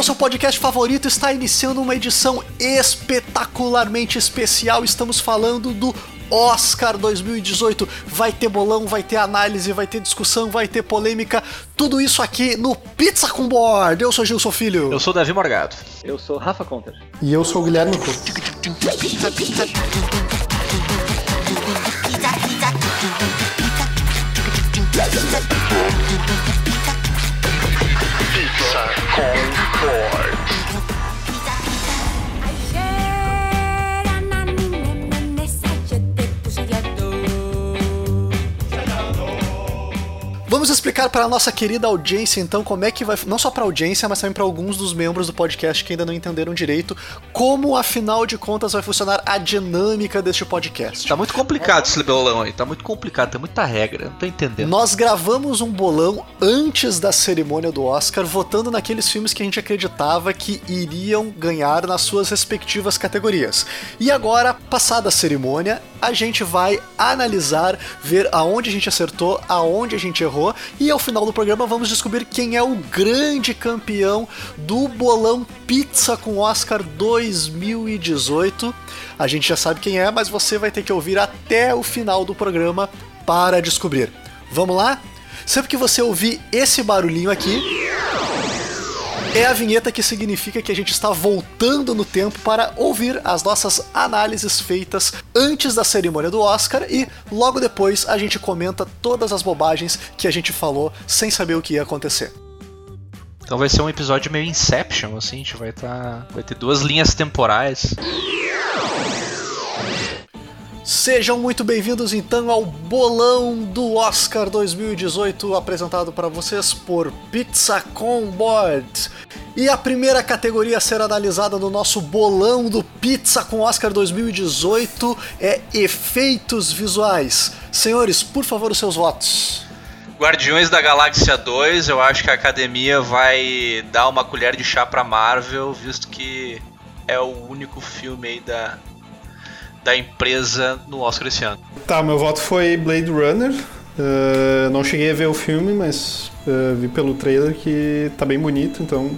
é o seu podcast favorito, está iniciando uma edição espetacularmente especial. Estamos falando do Oscar 2018. Vai ter bolão, vai ter análise, vai ter discussão, vai ter polêmica. Tudo isso aqui no Pizza com Board. Eu sou Gilson Filho. Eu sou Davi Morgado. Eu sou Rafa Conter. E eu sou o Guilherme Couto. Pizza com Board. Vamos explicar para a nossa querida audiência, então, como é que vai. Não só para a audiência, mas também para alguns dos membros do podcast que ainda não entenderam direito, como, afinal de contas, vai funcionar a dinâmica deste podcast. Tá muito complicado esse bolão aí, tá muito complicado, tem muita regra, não tô entendendo. Nós gravamos um bolão antes da cerimônia do Oscar, votando naqueles filmes que a gente acreditava que iriam ganhar nas suas respectivas categorias. E agora, passada a cerimônia, a gente vai analisar, ver aonde a gente acertou, aonde a gente errou, e ao final do programa vamos descobrir quem é o grande campeão do bolão Pizza com Oscar 2018. A gente já sabe quem é, mas você vai ter que ouvir até o final do programa para descobrir. Vamos lá? Sempre que você ouvir esse barulhinho aqui, é a vinheta que significa que a gente está voltando no tempo para ouvir as nossas análises feitas antes da cerimônia do Oscar e logo depois a gente comenta todas as bobagens que a gente falou sem saber o que ia acontecer. Então vai ser um episódio meio Inception, assim, a gente vai tá, vai ter duas linhas temporais. Sejam muito bem-vindos então ao bolão do Oscar 2018 apresentado para vocês por Pizza com Board. E a primeira categoria a ser analisada no nosso bolão do Pizza com Oscar 2018 é efeitos visuais. Senhores, por favor, os seus votos. Guardiões da Galáxia 2, eu acho que a academia vai dar uma colher de chá pra Marvel, visto que é o único filme aí da, da empresa no Oscar esse ano. Tá, meu voto foi Blade Runner. Uh, não cheguei a ver o filme, mas uh, vi pelo trailer que tá bem bonito, então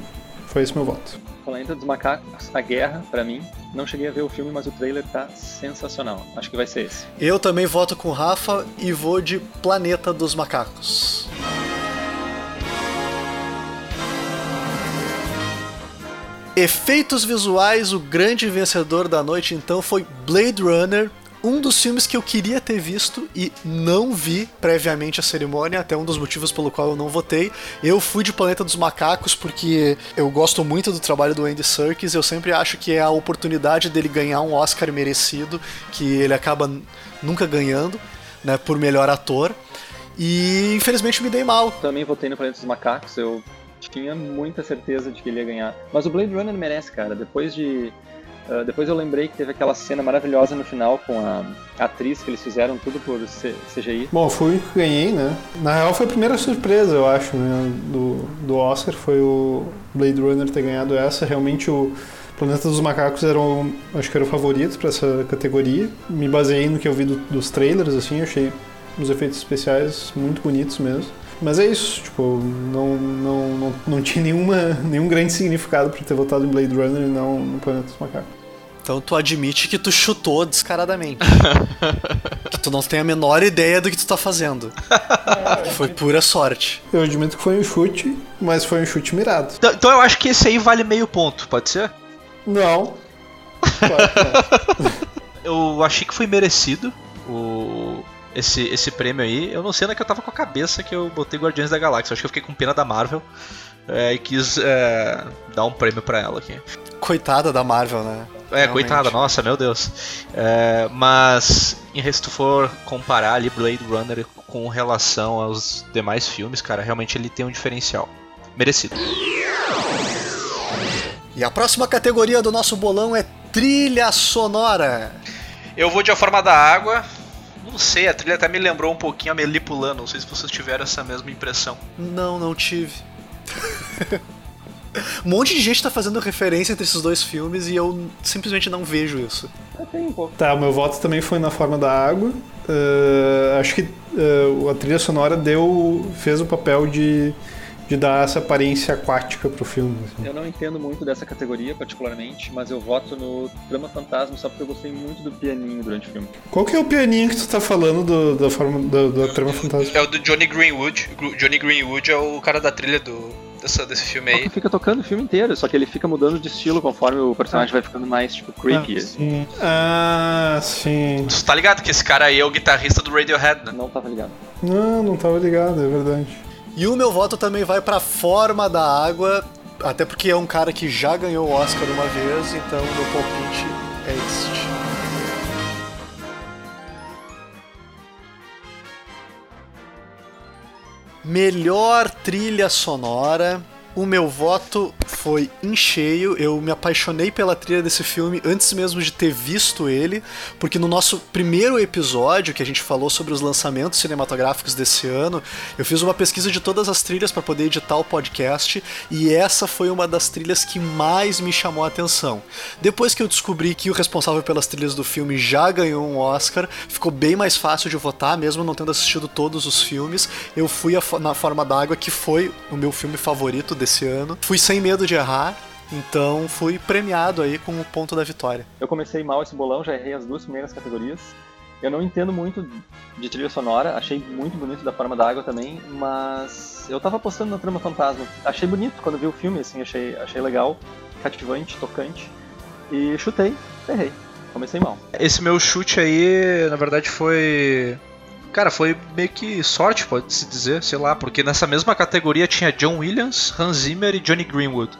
foi esse meu voto. Planeta dos Macacos, A Guerra, pra mim. Não cheguei a ver o filme, mas o trailer tá sensacional. Acho que vai ser esse. Eu também voto com o Rafa e vou de Planeta dos Macacos. Efeitos visuais, o grande vencedor da noite então foi Blade Runner, um dos filmes que eu queria ter visto e não vi previamente a cerimônia, até um dos motivos pelo qual eu não votei. Eu fui de Planeta dos Macacos porque eu gosto muito do trabalho do Andy Serkis, eu sempre acho que é a oportunidade dele ganhar um Oscar merecido, que ele acaba nunca ganhando, né, por melhor ator. E infelizmente me dei mal. Também votei no Planeta dos Macacos, eu tinha muita certeza de que ele ia ganhar. Mas o Blade Runner merece, cara. Depois de. Uh, depois eu lembrei que teve aquela cena maravilhosa no final com a atriz que eles fizeram tudo por C CGI. Bom, foi o único que ganhei, né? Na real foi a primeira surpresa, eu acho, né? Do, do Oscar, foi o Blade Runner ter ganhado essa. Realmente o Planeta dos Macacos era o, acho que era o favorito para essa categoria. Me baseei no que eu vi do, dos trailers, assim, achei os efeitos especiais muito bonitos mesmo. Mas é isso, tipo, não, não, não, não tinha nenhuma, nenhum grande significado por ter votado em Blade Runner e não no Planeta dos Macacos. Então tu admite que tu chutou descaradamente. que tu não tem a menor ideia do que tu tá fazendo. que foi pura sorte. Eu admito que foi um chute, mas foi um chute mirado. Então, então eu acho que esse aí vale meio ponto, pode ser? Não. Que não. Eu achei que foi merecido o, esse, esse prêmio aí. Eu não sei onde é que eu tava com a cabeça que eu botei Guardiões da Galáxia. Eu acho que eu fiquei com pena da Marvel é, e quis é, dar um prêmio pra ela aqui. Coitada da Marvel, né? É, Realmente. coitada, nossa, meu Deus. É, mas, se tu for comparar ali Blade Runner com relação aos demais filmes, cara, realmente ele tem um diferencial. Merecido. E a próxima categoria do nosso bolão é trilha sonora. Eu vou de A Forma da Água. Não sei, a trilha até me lembrou um pouquinho a Melipulano. Não sei se vocês tiveram essa mesma impressão. Não, não tive. um monte de gente tá fazendo referência entre esses dois filmes e eu simplesmente não vejo isso. Um pouco. Tá, o meu voto também foi na forma da água. Uh, acho que uh, a trilha sonora deu, fez o papel de, de dar essa aparência aquática pro filme. assim. Eu não entendo muito dessa categoria, particularmente, mas eu voto no Trama Fantasma só porque eu gostei muito do pianinho durante o filme. Qual que é o pianinho que tu tá falando do- da forma do, da trama fantástica? É o do Johnny Greenwood. Johnny Greenwood é o cara da trilha do, dessa- desse filme aí. que fica tocando o filme inteiro, só que ele fica mudando de estilo conforme o personagem vai ficando mais, tipo, creepy. assim. Ah, sim. Tu tá ligado que esse cara aí é o guitarrista do Radiohead, né? Não tava ligado. Não, não tava ligado, é verdade. E o meu voto também vai pra Forma da Água, até porque é um cara que já ganhou o Oscar uma vez, então meu palpite é este. Melhor trilha sonora. O meu voto foi em cheio. Eu me apaixonei pela trilha desse filme antes mesmo de ter visto ele, porque no nosso primeiro episódio que a gente falou sobre os lançamentos cinematográficos desse ano, eu fiz uma pesquisa de todas as trilhas para poder editar o podcast e essa foi uma das trilhas que mais me chamou a atenção. Depois que eu descobri que o responsável pelas trilhas do filme já ganhou um Oscar, ficou bem mais fácil de votar, mesmo não tendo assistido todos os filmes. Eu fui na Forma d'Água, que foi o meu filme favorito desse ano. Fui sem medo de errar, então fui premiado aí com o ponto da vitória. Eu comecei mal esse bolão, já errei as duas primeiras categorias. Eu não entendo muito de trilha sonora, achei muito bonito da forma da água também, mas eu tava apostando na trama fantasma. Achei bonito quando vi o filme, assim, achei, achei legal, cativante, tocante. E chutei, errei. Comecei mal. Esse meu chute aí, na verdade, foi. Cara, foi meio que sorte, pode-se dizer, sei lá, porque nessa mesma categoria tinha John Williams, Hans Zimmer e Johnny Greenwood.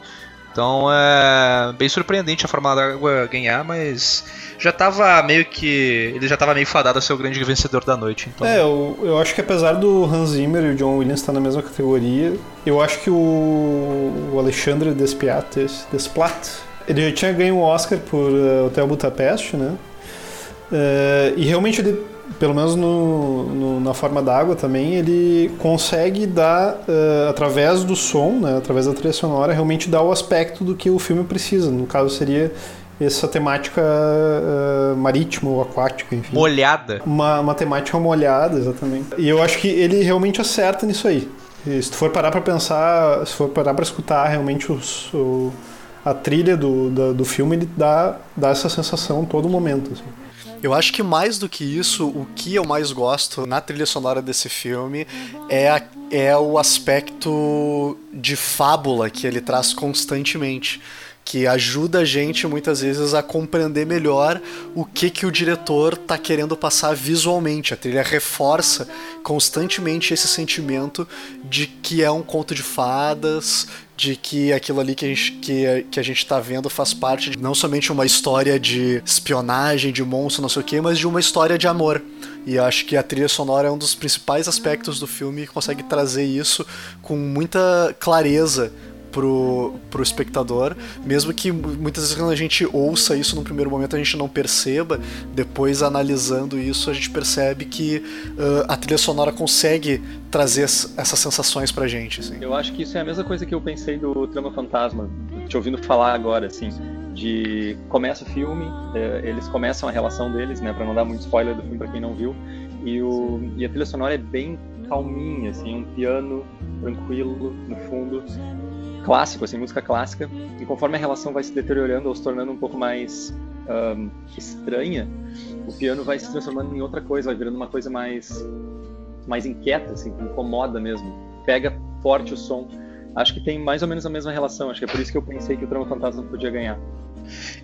Então é bem surpreendente a Forma d'Água ganhar, mas já tava meio que. Ele já tava meio fadado a ser o grande vencedor da noite. Então... É, eu, eu acho que apesar do Hans Zimmer e o John Williams estar na mesma categoria, eu acho que o, o Alexandre Desplat, ele já tinha ganho o Oscar por eh, Hotel Budapeste, né? Eh, e realmente ele, pelo menos no, no- na forma d'água também, ele consegue dar, eh, através do som, né, através da trilha sonora, realmente dar o aspecto do que o filme precisa. No caso seria essa temática eh, marítima ou aquática, enfim. Molhada. Uma, uma temática molhada, exatamente. E eu acho que ele realmente acerta nisso aí. E se tu for parar pra pensar, se for parar pra escutar realmente os- o, a trilha do, da- do filme, ele dá, dá essa sensação todo momento. assim. Eu acho que mais do que isso, o que eu mais gosto na trilha sonora desse filme é, a- é o aspecto de fábula que ele traz constantemente. Que ajuda a gente muitas vezes a compreender melhor o que, que o diretor está querendo passar visualmente. A trilha reforça constantemente esse sentimento de que é um conto de fadas, de que aquilo ali que a gente, que, que a gente tá vendo faz parte de não somente uma história de espionagem, de monstro, não sei o que, mas de uma história de amor. E acho que a trilha sonora é um dos principais aspectos do filme que consegue trazer isso com muita clareza pro, pro espectador, mesmo que muitas vezes quando a gente ouça isso no primeiro momento a gente não perceba, depois analisando isso a gente percebe que ah, a trilha sonora consegue trazer es- essas sensações pra gente. Assim. Eu acho que isso é a mesma coisa que eu pensei do Trama Fantasma, te ouvindo falar agora, assim, de começa o filme, eh, eles começam a relação deles, né, Pra não dar muito spoiler do filme pra quem não viu, e, o, e a trilha sonora é bem calminha, assim, um piano tranquilo no fundo, clássico, assim, música clássica, e conforme a relação vai se deteriorando ou se tornando um pouco mais ahn, estranha, o piano vai se transformando em outra coisa, vai virando uma coisa mais mais inquieta, assim, que incomoda mesmo. Pega forte o som. Acho que tem mais ou menos a mesma relação. Acho que é por isso que eu pensei que o Trama Fantasma podia ganhar.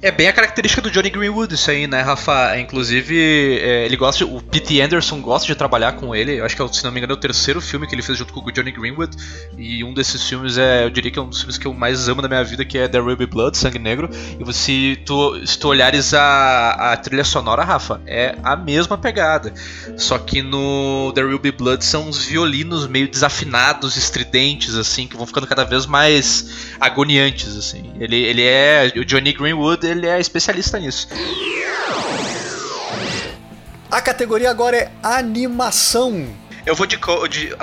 É bem a característica do Johnny Greenwood isso aí, né, Rafa? Inclusive, é, ele gosta, de- o Pete Anderson gosta de trabalhar com ele. Eu acho que, é se não me engano, é o terceiro filme que ele fez junto com o Johnny Greenwood. E um desses filmes é, eu diria que é um dos filmes que eu mais amo na minha vida, que é The Ruby Blood, Sangue Negro. E você, tu, se tu olhares a, a trilha sonora, Rafa, é a mesma pegada. Só que no The Ruby Blood são uns violinos meio desafinados, estridentes, assim, que vão ficando cada vez mais agoniantes, assim. Ele, ele é. O Johnny Greenwood, ele é especialista nisso. A categoria agora é animação. Eu vou de. co- de.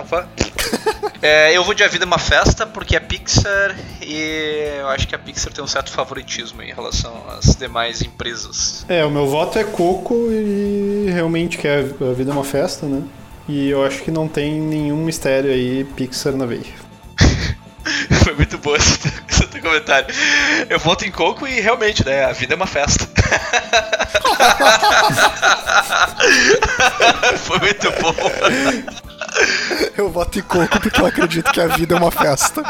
É, eu vou de A Vida é uma Festa, porque é Pixar e eu acho que a Pixar tem um certo favoritismo em relação às demais empresas. É, o meu voto é Coco e realmente que é- a vida é uma festa, né? E eu acho que não tem nenhum mistério aí Pixar na veia. Foi muito bom esse, esse teu comentário. Eu voto em Coco e realmente, né? A vida é uma festa. Foi muito bom. Eu voto em coco porque eu acredito que a vida é uma festa.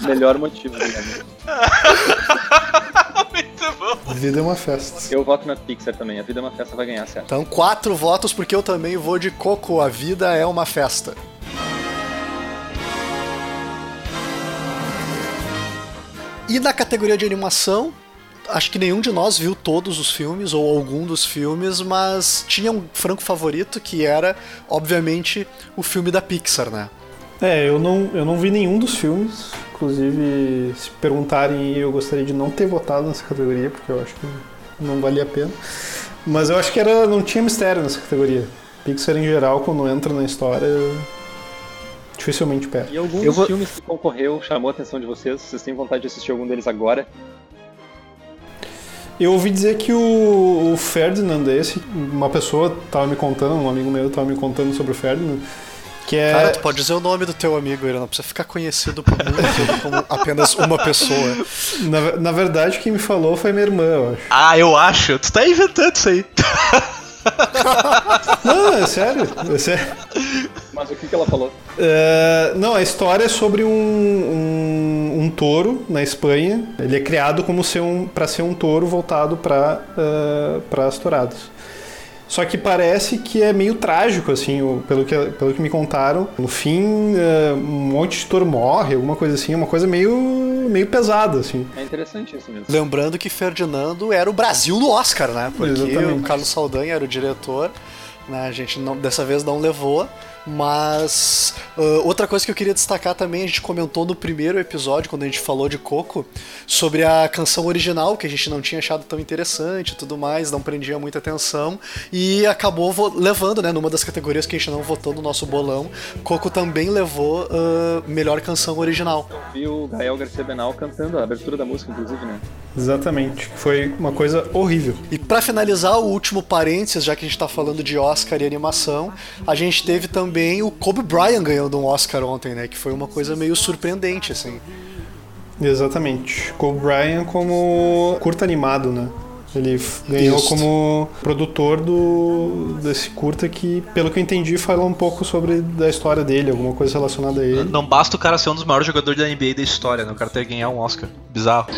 Melhor motivo, né? muito bom. A vida é uma festa. Eu voto na Pixar também. A vida é uma festa, vai ganhar, certo? Então, quatro votos porque eu também vou de coco. A vida é uma festa. E na categoria de animação, acho que nenhum de nós viu todos os filmes ou algum dos filmes, mas tinha um franco favorito que era, obviamente, o filme da Pixar, né? É, eu não, eu não vi nenhum dos filmes. Inclusive, se perguntarem, eu gostaria de não ter votado nessa categoria, porque eu acho que não valia a pena. Mas eu acho que era, não tinha mistério nessa categoria. Pixar em geral, quando entra na história, dificilmente perde. E dos vou- filmes que concorreu chamou a atenção de vocês? Vocês têm vontade de assistir algum deles agora? Eu ouvi dizer que o, o Ferdinand, esse, uma pessoa tava me contando, um amigo meu tava me contando sobre o Ferdinand, que é. Cara, tu pode dizer o nome do teu amigo, ele não precisa ficar conhecido por muito como apenas uma pessoa. Na, na verdade, quem me falou foi minha irmã, eu acho. Ah, eu acho. Tu tá inventando isso aí. Não, é sério, é sério. Mas o que, que ela falou? É, não, a história é sobre um, um, um touro na Espanha. Ele é criado como ser um, para ser um touro voltado para para as touradas. Só que parece que é meio trágico, assim, pelo que, pelo que me contaram. No fim, é, um monte de touro morre, alguma coisa assim, uma coisa meio, meio pesada, assim. É interessante isso mesmo. Lembrando que Ferdinando era o Brasil do Oscar, né? Porque Exatamente. o Carlos Saldanha era o diretor, né? A gente não, dessa vez não levou. Mas ah, outra coisa que eu queria destacar também, a gente comentou no primeiro episódio, quando a gente falou de Coco, sobre a canção original, que a gente não tinha achado tão interessante e tudo mais, não prendia muita atenção, e acabou levando, né, numa das categorias que a gente não votou no nosso bolão, Coco também levou ah, melhor canção original. Vi o Gael Garcia Benal cantando a abertura da música, inclusive, né? Exatamente. Foi uma coisa horrível. E pra finalizar, o último parênteses, já que a gente tá falando de Oscar e animação, a gente teve também o Kobe Bryant ganhando um Oscar ontem, né? Que foi uma coisa meio surpreendente, assim. Exatamente. Kobe Bryant como curta animado, né? Ele ganhou Isso. como produtor do desse curta que, pelo que eu entendi, fala um pouco sobre da história dele, alguma coisa relacionada a ele. Não basta o cara ser um dos maiores jogadores da NBA da história, né? O cara ter que ganhar um Oscar. Bizarro.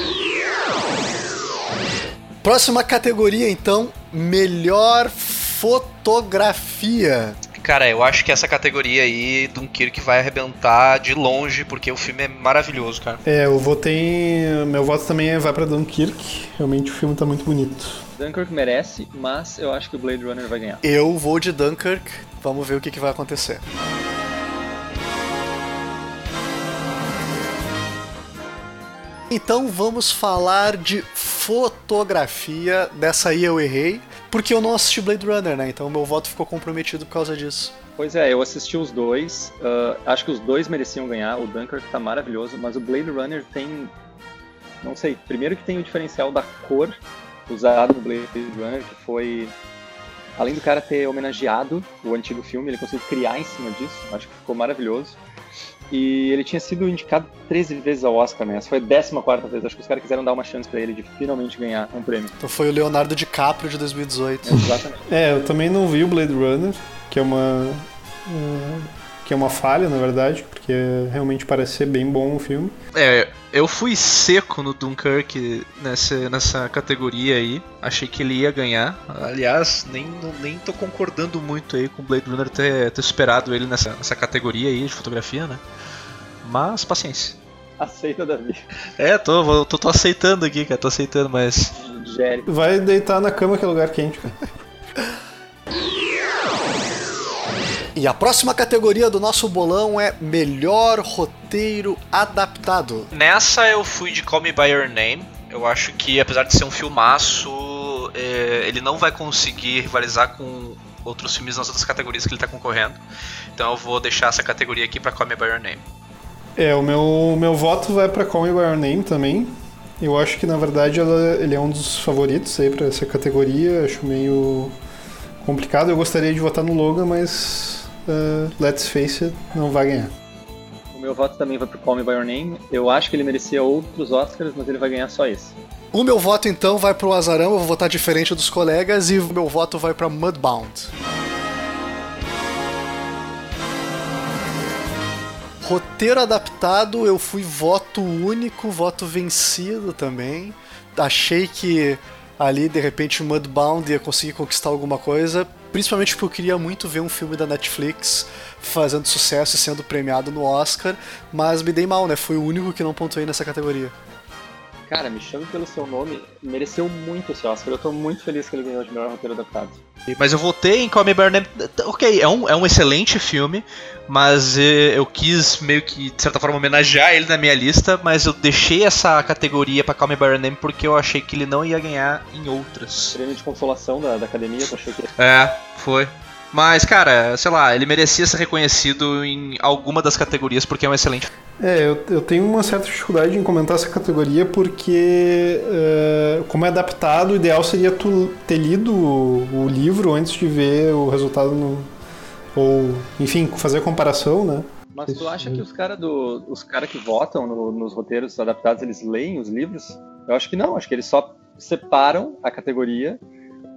Próxima categoria, então, melhor fotografia. Cara, eu acho que essa categoria aí, Dunkirk vai arrebentar de longe, porque o filme é maravilhoso, cara. É, eu votei. Meu voto também é vai pra Dunkirk. Realmente o filme tá muito bonito. Dunkirk merece, mas eu acho que o Blade Runner vai ganhar. Eu vou de Dunkirk, vamos ver o que, que vai acontecer. Então vamos falar de fotografia. Dessa aí eu errei, porque eu não assisti Blade Runner, né? Então meu voto ficou comprometido por causa disso. Pois é, eu assisti os dois. ah, acho que os dois mereciam ganhar. O Dunkirk tá maravilhoso, mas o Blade Runner tem. Não sei, primeiro que tem o diferencial da cor usada no Blade Runner, que foi. Além do cara ter homenageado o antigo filme, ele conseguiu criar em cima disso. Acho que ficou maravilhoso. E ele tinha sido indicado 13 vezes ao Oscar, né? Essa foi a 14 vez. Acho que os caras quiseram dar uma chance pra ele de finalmente ganhar um prêmio. Então foi o Leonardo DiCaprio de 2018. Exatamente. É, eu também não vi o Blade Runner, que é uma. é, que é uma falha, na verdade, porque realmente parece ser bem bom o filme. É, eu fui seco no Dunkirk nessa, nessa categoria aí. Achei que ele ia ganhar. Aliás, nem, nem tô concordando muito aí com o Blade Runner ter, ter superado ele nessa, nessa categoria aí de fotografia, né? Mas paciência. Aceita, Davi. É, tô, tô, tô aceitando aqui, cara, tô aceitando, mas. Vai deitar na cama que é lugar quente, cara. E a próxima categoria do nosso bolão é melhor roteiro adaptado. Nessa eu fui de Call Me By Your Name. Eu acho que, apesar de ser um filmaço, é, ele não vai conseguir rivalizar com outros filmes nas outras categorias que ele tá concorrendo. Então eu vou deixar essa categoria aqui pra Call Me By Your Name. É, o meu, meu voto vai pra Call Me By Your Name também. Eu acho que, na verdade, ela- ele é um dos favoritos aí pra essa categoria. Acho meio complicado. Eu gostaria de votar no Logan, mas uh, let's face it, não vai ganhar. O meu voto também vai pro Call Me By Your Name. Eu acho que ele merecia outros Oscars, mas ele vai ganhar só esse. O meu voto então vai pro Azarão, eu vou votar diferente dos colegas e o meu voto vai pra Mudbound. Roteiro adaptado, eu fui voto único, voto vencido também. Achei que ali de repente o Mudbound ia conseguir conquistar alguma coisa, principalmente porque eu queria muito ver um filme da Netflix fazendo sucesso e sendo premiado no Oscar, mas me dei mal, né? Fui o único que não pontuei nessa categoria. Cara, me chame pelo seu nome, mereceu muito esse Oscar. Eu tô muito feliz que ele ganhou de melhor roteiro adaptado. Mas eu votei em Call Me By Name. Ok, é um, é um excelente filme, mas eh, eu quis meio que, de certa forma, homenagear ele na minha lista, mas eu deixei essa categoria pra Call Me By Your Name porque eu achei que ele não ia ganhar em outras. Prêmio de consolação da, da academia, eu achei que É, foi. Mas, cara, sei lá, ele merecia ser reconhecido em alguma das categorias porque é um excelente. É, eu, eu tenho uma certa dificuldade em comentar essa categoria porque, é, como é adaptado, o ideal seria tu ter lido o, o livro antes de ver o resultado no. Ou, enfim, fazer a comparação, né? Mas tu acha que os caras do, os cara que votam no- nos roteiros adaptados, eles leem os livros? Eu acho que não, acho que eles só separam a categoria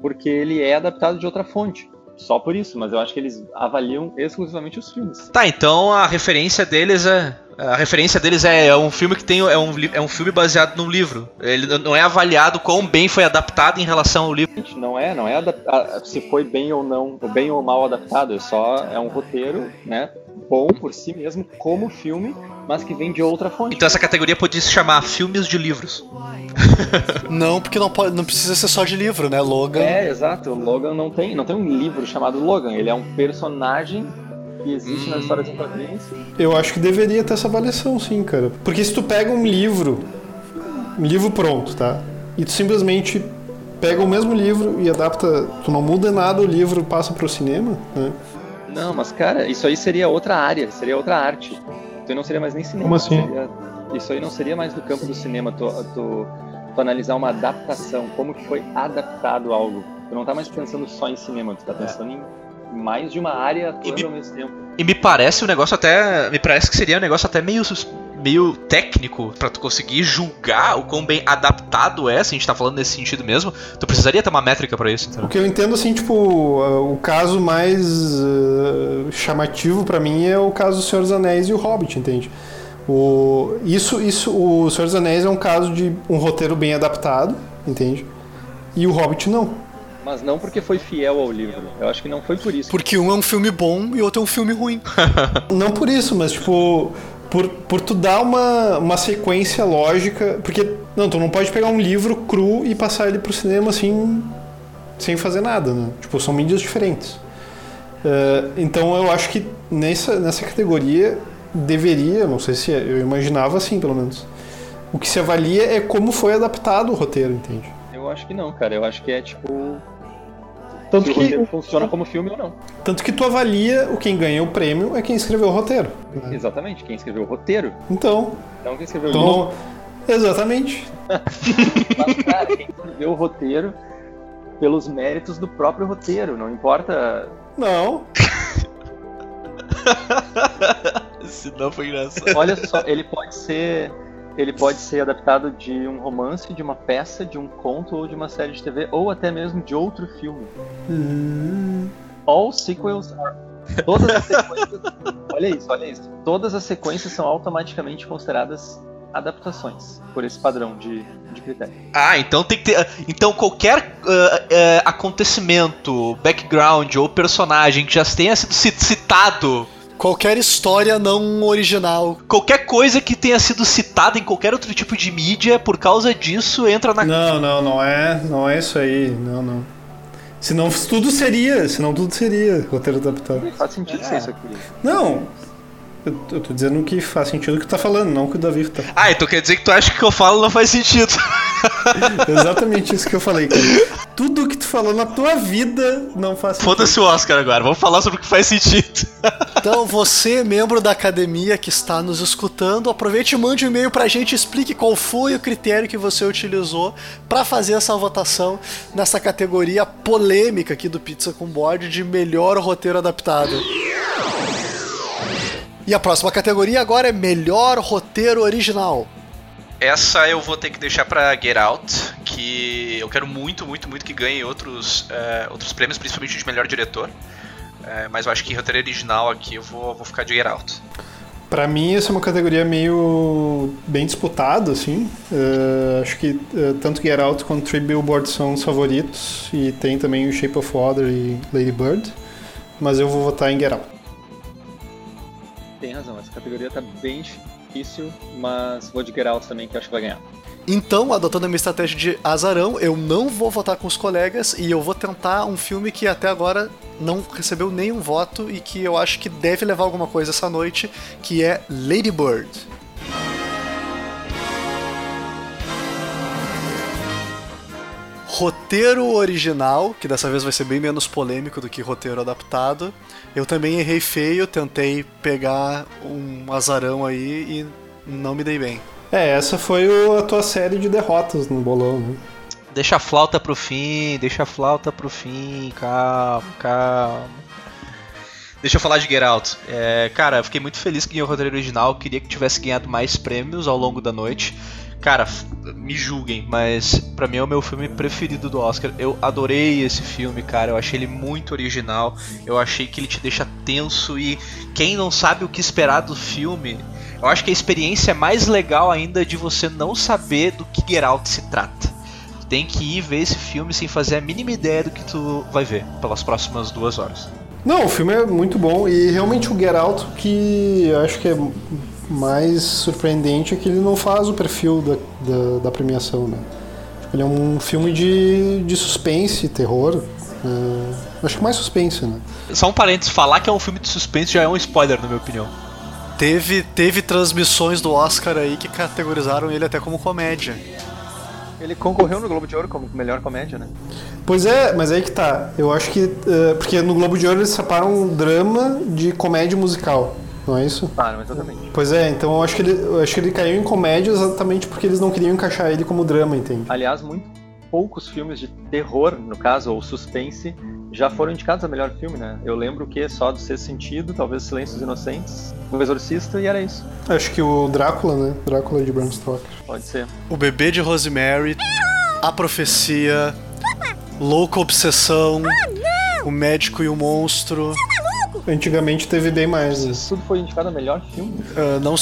porque ele é adaptado de outra fonte. Só por isso, mas eu acho que eles avaliam exclusivamente os filmes. Tá, então a referência deles é. A referência deles é, é um filme que tem. É um, é um filme baseado num livro. Ele não é avaliado quão bem foi adaptado em relação ao livro. Não é, não é adap- a- se foi bem ou não, bem ou mal adaptado, é só é um roteiro, né, bom por si mesmo como filme, mas que vem de outra fonte. Então essa categoria podia se chamar Filmes de Livros. Não, porque não, pode, não precisa ser só de livro, né? Logan. É, exato. O Logan não tem, não tem um livro chamado Logan. Ele é um personagem que existe nas histórias em quadrinhos. Eu acho que deveria ter essa avaliação, sim, cara. Porque se tu pega um livro, um livro pronto, tá? E tu simplesmente pega o mesmo livro e adapta, tu não muda nada o livro, passa pro cinema, né? Não, mas cara, isso aí seria outra área, seria outra arte. Aí não seria mais nem cinema. Como assim? seria- isso aí não seria mais do campo do cinema, tu, tu, tu analisar uma adaptação, como que foi adaptado algo. Tu não tá mais pensando só em cinema, tu tá pensando em mais de uma área atuando me- ao mesmo tempo. E me parece um negócio até. Me parece que seria um negócio até meio. meio técnico pra tu conseguir julgar o quão bem adaptado é, se a gente tá falando nesse sentido mesmo, tu precisaria ter uma métrica pra isso, O entendeu? que eu entendo, assim, tipo, o caso mais uh, chamativo pra mim é o caso do Senhor dos Anéis e o Hobbit, entende? O, isso, isso, o Senhor dos Anéis é um caso de um roteiro bem adaptado, entende? E o Hobbit não. Mas não porque foi fiel ao livro. Eu acho que não foi por isso. Porque um é um filme bom e outro é um filme ruim. Não por isso, mas tipo, por, por tu dar uma, uma sequência lógica. Porque, não, tu não pode pegar um livro cru e passar ele pro cinema assim, sem fazer nada, né? Tipo, são mídias diferentes. Eh, então eu acho que nessa, nessa categoria deveria, não sei se é, eu imaginava assim, pelo menos. O que se avalia é como foi adaptado o roteiro, entende? Eu acho que não, cara. Eu acho que é tipo. Tanto se o que, roteiro funciona como filme ou não. tanto que tu avalia o quem ganha o prêmio é quem escreveu o roteiro. né? Exatamente. Quem escreveu o roteiro, Então, não quem escreveu o então livro. não- exatamente. Mas, cara, quem escreveu o roteiro pelos méritos do próprio roteiro. Não importa. Não, Se não foi engraçado. Olha só, ele pode ser. Ele pode ser adaptado de um romance, de uma peça, de um conto ou de uma série de TV, ou até mesmo de outro filme. All sequels are. Todas as sequências. olha isso, olha isso. Todas as sequências são automaticamente consideradas adaptações, por esse padrão de, de critério. Ah, então tem que ter. Então qualquer ah, ah, acontecimento, background ou personagem que já tenha sido ci- citado, Qualquer história não original. qualquer coisa que tenha sido citada em qualquer outro tipo de mídia, por causa disso entra na. Não, não, não é, não é isso aí, não, não. Senão tudo seria, senão tudo seria roteiro adaptado. Não faz sentido ser isso aqui. Não, eu, eu tô dizendo que faz sentido o que tu tá falando, não o que o Davi tá. Ah, então quer dizer que tu acha que o que eu falo não faz sentido. Exatamente isso que eu falei, cara. Tudo que tu falou na tua vida não faz sentido. Foda-se o Oscar agora, vamos falar sobre o que faz sentido. Então, você, membro da academia que está nos escutando, aproveite e mande um e-mail pra gente e explique qual foi o critério que você utilizou para fazer essa votação nessa categoria polêmica aqui do Pizza com Bode de melhor roteiro adaptado. E a próxima categoria agora é melhor roteiro original. Essa eu vou ter que deixar pra Get Out, que eu quero muito, muito, muito que ganhe outros, é, outros prêmios, principalmente de melhor diretor. É, mas eu acho que roteiro original aqui eu vou, vou ficar de Get Out. Pra mim, essa é uma categoria meio bem disputada, assim. Uh, acho que uh, tanto Get Out quanto Three Billboards são os favoritos. E tem também o Shape of Water e Lady Bird. Mas eu vou votar em Get Out. Tem razão, essa categoria tá bem difícil, mas vou de Get Out também, que acho que vai ganhar. Então, adotando a minha estratégia de azarão, eu não vou votar com os colegas e eu vou tentar um filme que até agora não recebeu nenhum voto e que eu acho que deve levar alguma coisa essa noite, que é Lady Bird. Roteiro original, que dessa vez vai ser bem menos polêmico do que roteiro adaptado. Eu também errei feio, tentei pegar um azarão aí e não me dei bem. É, essa foi o, a tua série de derrotas no bolão, né? Deixa a flauta pro fim, deixa a flauta pro fim, calma, calma. Deixa eu falar de Get Out. É, cara, eu fiquei muito feliz que ganhou o roteiro original, queria que tivesse ganhado mais prêmios ao longo da noite. Cara, me julguem, mas para mim é o meu filme preferido do Oscar. Eu adorei esse filme, cara. Eu achei ele muito original. Eu achei que ele te deixa tenso e quem não sabe o que esperar do filme, eu acho que a experiência é mais legal ainda de você não saber do que Get Out se trata. Tem que ir ver esse filme sem fazer a mínima ideia do que tu vai ver pelas próximas duas horas. Não, o filme é muito bom e realmente o Get Out que acho que é mais surpreendente é que ele não faz o perfil da, da, da premiação, né? Ele é um filme de, de suspense, terror. É, acho que mais suspense, né? Só um parênteses, falar que é um filme de suspense já é um spoiler, na minha opinião. Teve, teve transmissões do Oscar aí que categorizaram ele até como comédia. Ele concorreu no Globo de Ouro como melhor comédia, né? Pois é, mas aí que tá. Eu acho que. Uh, porque no Globo de Ouro eles separam drama de comédia musical. Não é isso? Claro, exatamente. Pois é, então eu acho que ele, eu acho que ele caiu em comédia exatamente porque eles não queriam encaixar ele como drama, entende? Aliás, muito poucos filmes de terror, no caso, ou suspense, já foram indicados a melhor filme, né? Eu lembro que só do Sexto Sentido, talvez Silêncios Inocentes, O Exorcista e era isso. Acho que o Drácula, né? Drácula de Bram Stoker. Pode ser. O Bebê de Rosemary, A Profecia, Louca Obsessão, O Médico e o Monstro. Antigamente teve bem mais. Né? Tudo foi indicado a melhor filme. Uh, não,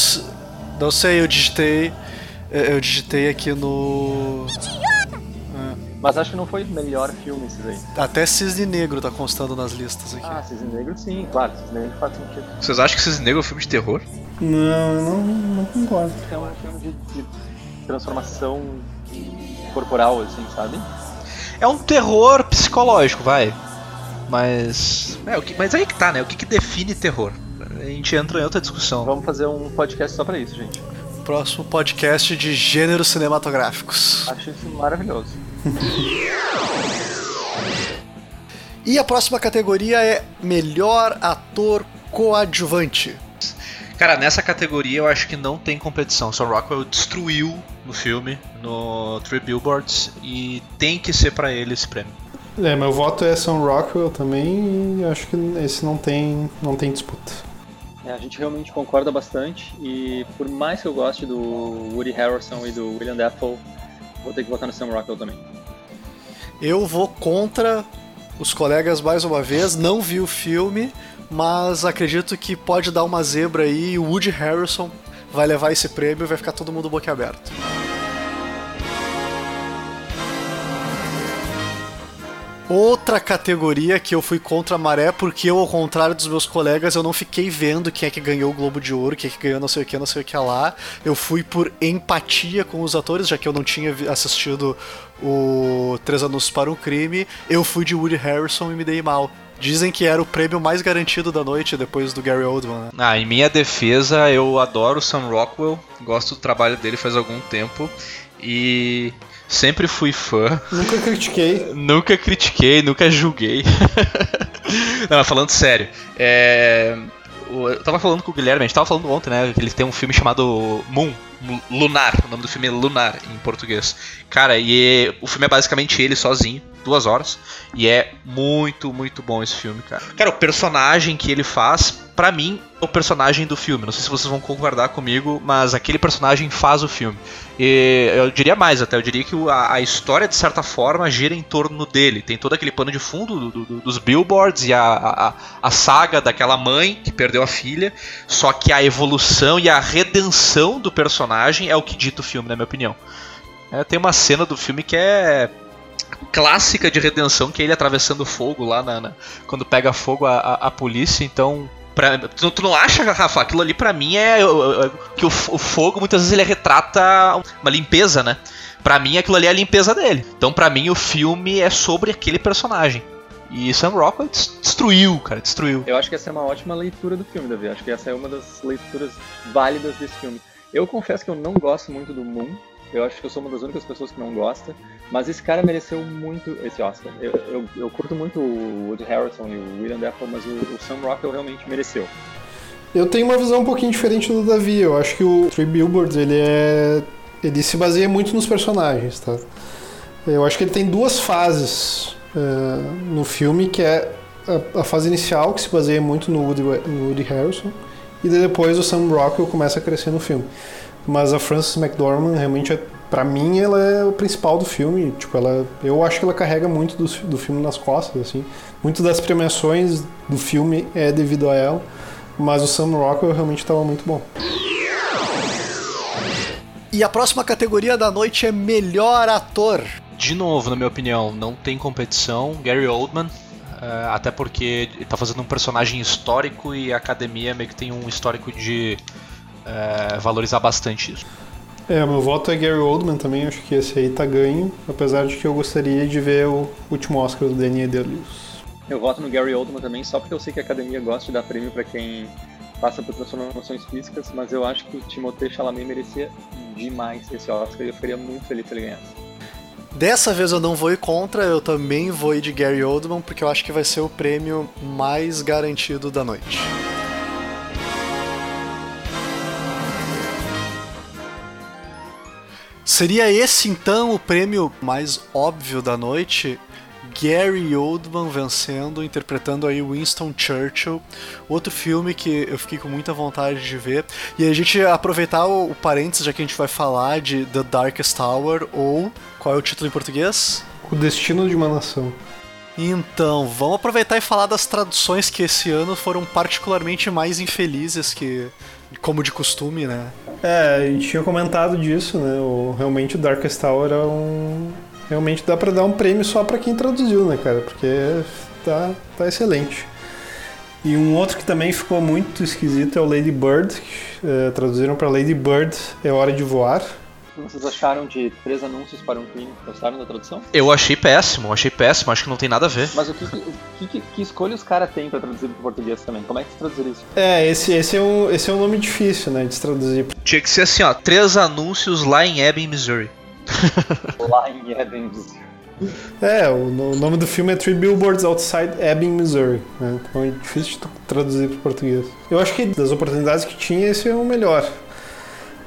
não sei, eu digitei. Eu digitei aqui no. Mas acho que não foi o melhor filme esses aí. Até Cisne Negro tá constando nas listas aqui. Ah, Cisne Negro sim, claro, Cisne Negro faz sentido. Vocês acham que Cisne Negro é um filme de terror? Não, eu não, não concordo. É um filme de, de transformação corporal, assim, sabe? É um terror psicológico, vai. Mas. É, o que, mas aí que tá, né? O que, que define terror? A gente entra em outra discussão. Vamos fazer um podcast só pra isso, gente. Próximo podcast de gêneros cinematográficos. Acho isso maravilhoso. e a próxima categoria é Melhor Ator Coadjuvante. Cara, nessa categoria eu acho que não tem competição. Sam Rockwell destruiu no filme, no Three Billboards, e tem que ser para ele esse prêmio. É, meu voto é Sam Rockwell também, e acho que esse não tem, não tem disputa. É, a gente realmente concorda bastante, e por mais que eu goste do Woody Harrelson e do William Dafoe, vou ter que votar no Sam Rockwell também. Eu vou contra os colegas mais uma vez, não vi o filme, mas acredito que pode dar uma zebra aí e o Woody Harrison vai levar esse prêmio e vai ficar todo mundo boquiaberto. Outra categoria que eu fui contra a maré, porque eu, ao contrário dos meus colegas, eu não fiquei vendo quem é que ganhou o Globo de Ouro, quem é que ganhou não sei o que, não sei o que lá. Eu fui por empatia com os atores, já que eu não tinha assistido o Três Anos para um Crime. Eu fui de Woody Harrison e me dei mal. Dizem que era o prêmio mais garantido da noite depois do Gary Oldman. Né? Ah, em minha defesa, eu adoro Sam Rockwell, gosto do trabalho dele faz algum tempo e Sempre fui fã. Nunca critiquei. nunca critiquei, nunca julguei. Não, falando sério. É... Eu tava falando com o Guilherme, a gente tava falando ontem, né? Que ele tem um filme chamado Moon, Lunar. O nome do filme é Lunar em português. Cara, e o filme é basicamente ele sozinho, duas horas. E é muito, muito bom esse filme, cara. Cara, o personagem que ele faz pra mim, o personagem do filme. Não sei se vocês vão concordar comigo, mas aquele personagem faz o filme. E eu diria mais até, eu diria que a, a história, de certa forma, gira em torno dele. Tem todo aquele pano de fundo do- do- dos billboards e a, a, a saga daquela mãe que perdeu a filha. Só que a evolução e a redenção do personagem é o que dita o filme, na minha opinião. É, tem uma cena do filme que é clássica de redenção, que é ele atravessando fogo lá na, na- quando pega fogo a, a, a polícia, então. Pra, tu, tu não acha, Rafa? Aquilo ali pra mim é, é- é que o, o fogo muitas vezes ele retrata uma limpeza, né? Pra mim aquilo ali é a limpeza dele. Então pra mim o filme é sobre aquele personagem. E Sam Rockwell des- destruiu, cara, destruiu. Eu acho que essa é uma ótima leitura do filme, Davi. Acho que essa é uma das leituras válidas desse filme. Eu confesso que eu não gosto muito do Moon. Eu acho que eu sou uma das únicas pessoas que não gosta. Mas esse cara mereceu muito esse Oscar. Eu, eu, eu curto muito o Woody Harrelson e o William Dafoe, mas o, o Sam Rockwell realmente mereceu. Eu tenho uma visão um pouquinho diferente do Davi. Eu acho que o Three Billboards ele é. ele se baseia muito nos personagens, tá? Eu acho que ele tem duas fases eh, no filme, que é a, a fase inicial, que se baseia muito no Woody, no Woody Harrelson, e depois o Sam Rockwell começa a crescer no filme. Mas a Frances McDormand realmente, é, pra mim, ela é o principal do filme. Tipo, ela, eu acho que ela carrega muito do, do filme nas costas, assim. Muito das premiações do filme é devido a ela. Mas o Sam Rockwell realmente estava muito bom. E a próxima categoria da noite é Melhor Ator. De novo, na minha opinião, não tem competição. Gary Oldman, eh, até porque ele tá fazendo um personagem histórico e a academia meio que tem um histórico de eh, valorizar bastante isso. É, meu voto é Gary Oldman também, acho que esse aí tá ganho, apesar de que eu gostaria de ver o último Oscar do Daniel Day-Lewis. Eu voto no Gary Oldman também, só porque eu sei que a academia gosta de dar prêmio pra quem passa por transformações físicas, mas eu acho que o Timothée Chalamet merecia demais esse Oscar e eu ficaria muito feliz se ele ganhasse. Dessa vez eu não vou ir contra, eu também vou ir de Gary Oldman, porque eu acho que vai ser o prêmio mais garantido da noite. Seria esse então o prêmio mais óbvio da noite? Gary Oldman vencendo, interpretando aí Winston Churchill, outro filme que eu fiquei com muita vontade de ver. E a gente aproveitar o, o parênteses, já que a gente vai falar de The Darkest Tower, ou qual é o título em português? O Destino de uma Nação. Então, vamos aproveitar e falar das traduções que esse ano foram particularmente mais infelizes que como de costume, né? É, a gente tinha comentado disso, né? O, realmente o Darkest Tower é um. Realmente dá pra dar um prêmio só pra quem traduziu, né, cara? Porque tá, tá excelente. E um outro que também ficou muito esquisito é o Lady Bird. é, traduziram pra Lady Bird É Hora de Voar. Que vocês acharam de três anúncios para um crime? Gostaram da tradução? Eu achei péssimo, achei péssimo, acho que não tem nada a ver. Mas o que, que, que, que escolha os caras têm pra traduzir pro português também? Como é que se traduzir isso? É, esse, esse, é um, esse é um nome difícil, né, de se traduzir. Tinha que ser assim, ó, três anúncios lá em Ebbing, Missouri. Lá em Edens. É, o, o nome do filme é Three Billboards Outside Ebbing, Missouri. Né? Então é difícil de traduzir para português. Eu acho que das oportunidades que tinha, esse é o melhor.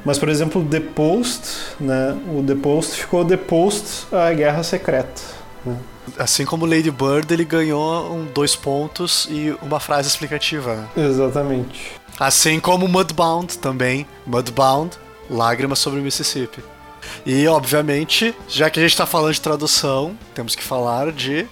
Mas, por exemplo, The Post, né? O The Post ficou The Post, a Guerra Secreta. né? Assim como Lady Bird, ele ganhou um, dois pontos e uma frase explicativa. Exatamente. Assim como Mudbound também. Mudbound, Lágrimas sobre o Mississippi. E, obviamente, já que a gente tá falando de tradução, temos que falar de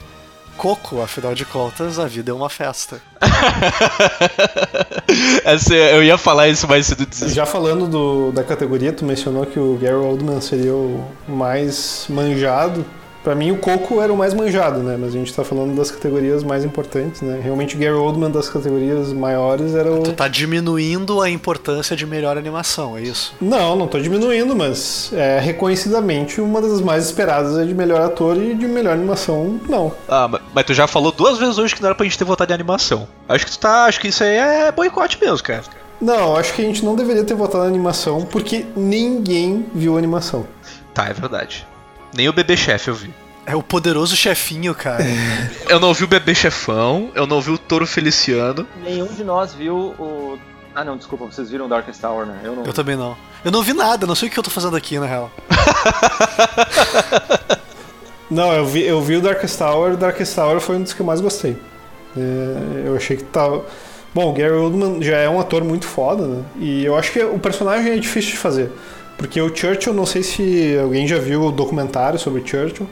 Coco. Afinal de contas, a vida é uma festa. Essa, eu ia falar isso mais cedo. Já falando do- da categoria, tu mencionou que o Gary Oldman seria o mais manjado. Pra mim, o Coco era o mais manjado, né? Mas a gente tá falando das categorias mais importantes, né? Realmente, o Gary Oldman das categorias maiores era o. Tu tá diminuindo a importância de melhor animação, é isso? Não, não tô diminuindo, mas é reconhecidamente uma das mais esperadas é de melhor ator e de melhor animação, não. Ah, ma- mas tu já falou duas vezes hoje que não era pra gente ter votado em animação. Acho que tu tá. Acho que isso aí é boicote mesmo, cara. Não, acho que a gente não deveria ter votado na animação porque ninguém viu a animação. Tá, é verdade. Nem o bebê chefe eu vi. É o poderoso chefinho, cara. Eu não vi o bebê chefão, eu não vi o touro feliciano. Nenhum de nós viu o. Ah não, desculpa, vocês viram Darkest Tower, né? Eu não. Eu também não. Eu não vi nada, não sei o que eu tô fazendo aqui, na real. Não, eu vi, eu vi o Darkest Tower, Darkest Tower foi um dos que eu mais gostei. É, eu achei que tava, Bom, o Gary Oldman já é um ator muito foda, né? E eu acho que o personagem é difícil de fazer. Porque o Churchill, não sei se alguém já viu o documentário sobre o Churchill.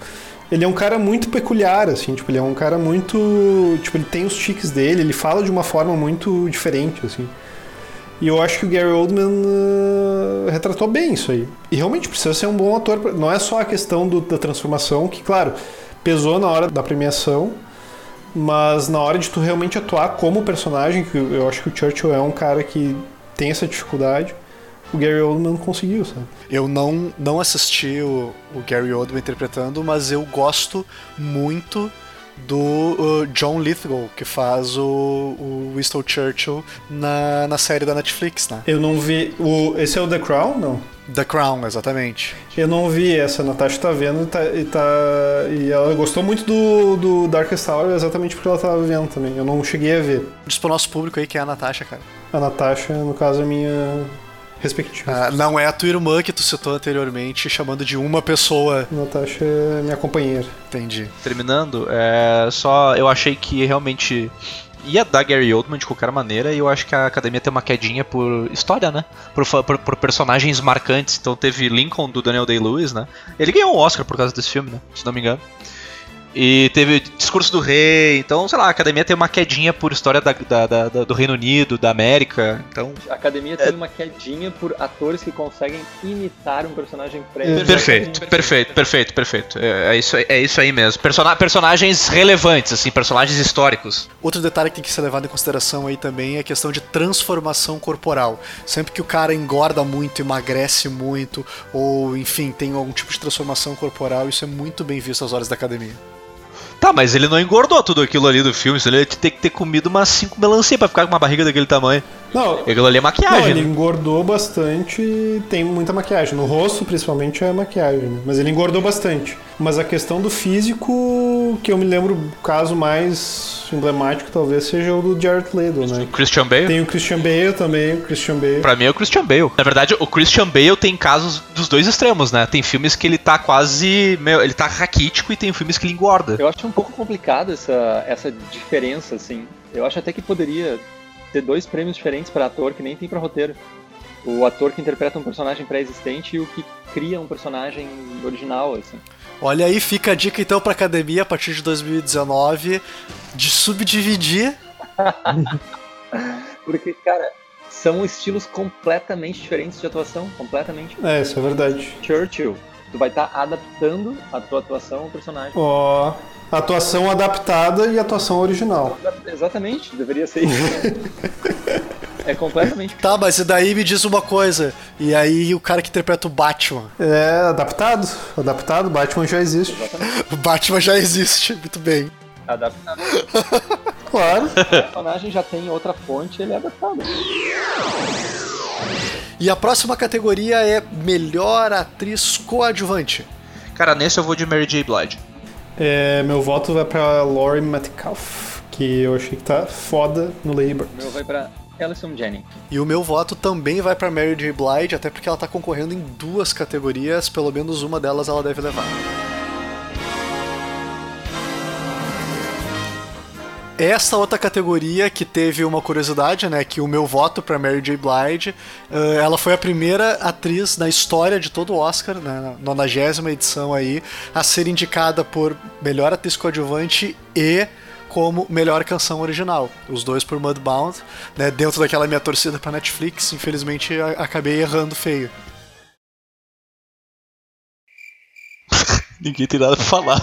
Ele é um cara muito peculiar, assim, tipo, ele é um cara muito. Tipo, ele tem os tiques dele, ele fala de uma forma muito diferente, assim. E eu acho que o Gary Oldman uh, retratou bem isso aí. E realmente precisa ser um bom ator. pra- Não é só a questão do- da transformação, que, claro, pesou na hora da premiação, mas na hora de tu realmente atuar como personagem, que eu acho que o Churchill é um cara que tem essa dificuldade, o Gary Oldman conseguiu, sabe? Eu não, não assisti o, o Gary Oldman interpretando, mas eu gosto muito do uh, John Lithgow, que faz o, o Winston Churchill na, na série da Netflix, né? Eu não vi. O, esse é o The Crown? Não. The Crown, exatamente. Eu não vi essa, a Natasha tá vendo e, tá, e, tá, e ela gostou muito do, do Darkest Hour exatamente porque ela tava vendo também. Eu não cheguei a ver. Diz pro nosso público aí que é a Natasha, cara. A Natasha, no caso, é minha respectiva. Ah, não é a tua irmã que tu citou anteriormente, chamando de uma pessoa. Natasha é minha companheira. Entendi. Terminando, é só eu achei que realmente ia dar Gary Oldman de qualquer maneira e eu acho que a academia tem uma quedinha por história, né? Por, por, por personagens marcantes. Então teve Lincoln do Daniel Day-Lewis, né? Ele ganhou um Oscar por causa desse filme, né? Se não me engano. E teve Discurso do Rei, então, sei lá, a academia tem uma quedinha por história da, da- da- da- do Reino Unido, da América, então. A academia tem uma quedinha por atores que conseguem imitar um personagem pré Perfeito, perfeito, perfeito, perfeito. É, é isso, aí- é isso aí mesmo. Persona- personagens relevantes, assim, personagens históricos. Outro detalhe que tem que ser levado em consideração aí também é a questão de transformação corporal. Sempre que o cara engorda muito, emagrece muito, ou enfim, tem algum tipo de transformação corporal, isso é muito bem visto às horas da academia. Tá, mas ele não engordou tudo aquilo ali do filme, senão ele ia ter que ter comido umas 5 melancia pra ficar com uma barriga daquele tamanho. Não, Aquilo ali é não maquiagem. ele né? engordou bastante e tem muita maquiagem. No rosto, principalmente, é maquiagem. Né? Mas ele engordou bastante. Mas a questão do físico, que eu me lembro, o caso mais emblemático talvez seja o do Jared Leto, né? Christian Bale? Tem o Christian Bale também, o Christian Bale. Pra mim é o Christian Bale. Na verdade, o Christian Bale tem casos dos dois extremos, né? Tem filmes que ele tá quase. Meu, ele tá raquítico e tem filmes que ele engorda. Eu acho um pouco complicado essa, essa diferença, assim. Eu acho até que poderia ter dois prêmios diferentes para ator que nem tem para roteiro. O ator que interpreta um personagem pré-existente e o que cria um personagem original, assim. Olha aí, fica a dica então pra academia a partir de 2019 de subdividir. Porque, cara, são estilos completamente diferentes de atuação, completamente. É, isso é verdade. Churchill, tu vai estar adaptando a tua atuação ao personagem. Ó, atuação adaptada e atuação original. Exatamente, deveria ser isso. é completamente Tá, mas e daí me diz uma coisa. E aí o cara que interpreta o Batman? É, adaptado. Adaptado, Batman já existe. O Batman já existe, muito bem. adaptado. Claro. O personagem já tem outra fonte, ele é adaptado. E a próxima categoria é Melhor Atriz Coadjuvante. Cara, nesse eu vou de Mary J. Blige. É, meu voto vai pra Laurie Metcalf, que eu achei que tá foda no Lady Bird. Meu vai pra Alison Jennings. E o meu voto também vai pra Mary J. Blige, até porque ela tá concorrendo em duas categorias, pelo menos uma delas ela deve levar. Essa outra categoria que teve uma curiosidade, né, que o meu voto pra Mary J. Blige, eh, ela foi a primeira atriz na história de todo o Oscar, né, na nonagésima edição aí, a ser indicada por melhor atriz coadjuvante e como melhor canção original. Os dois por Mudbound, né, dentro daquela minha torcida pra Netflix, infelizmente acabei errando feio. Ninguém tem nada pra falar.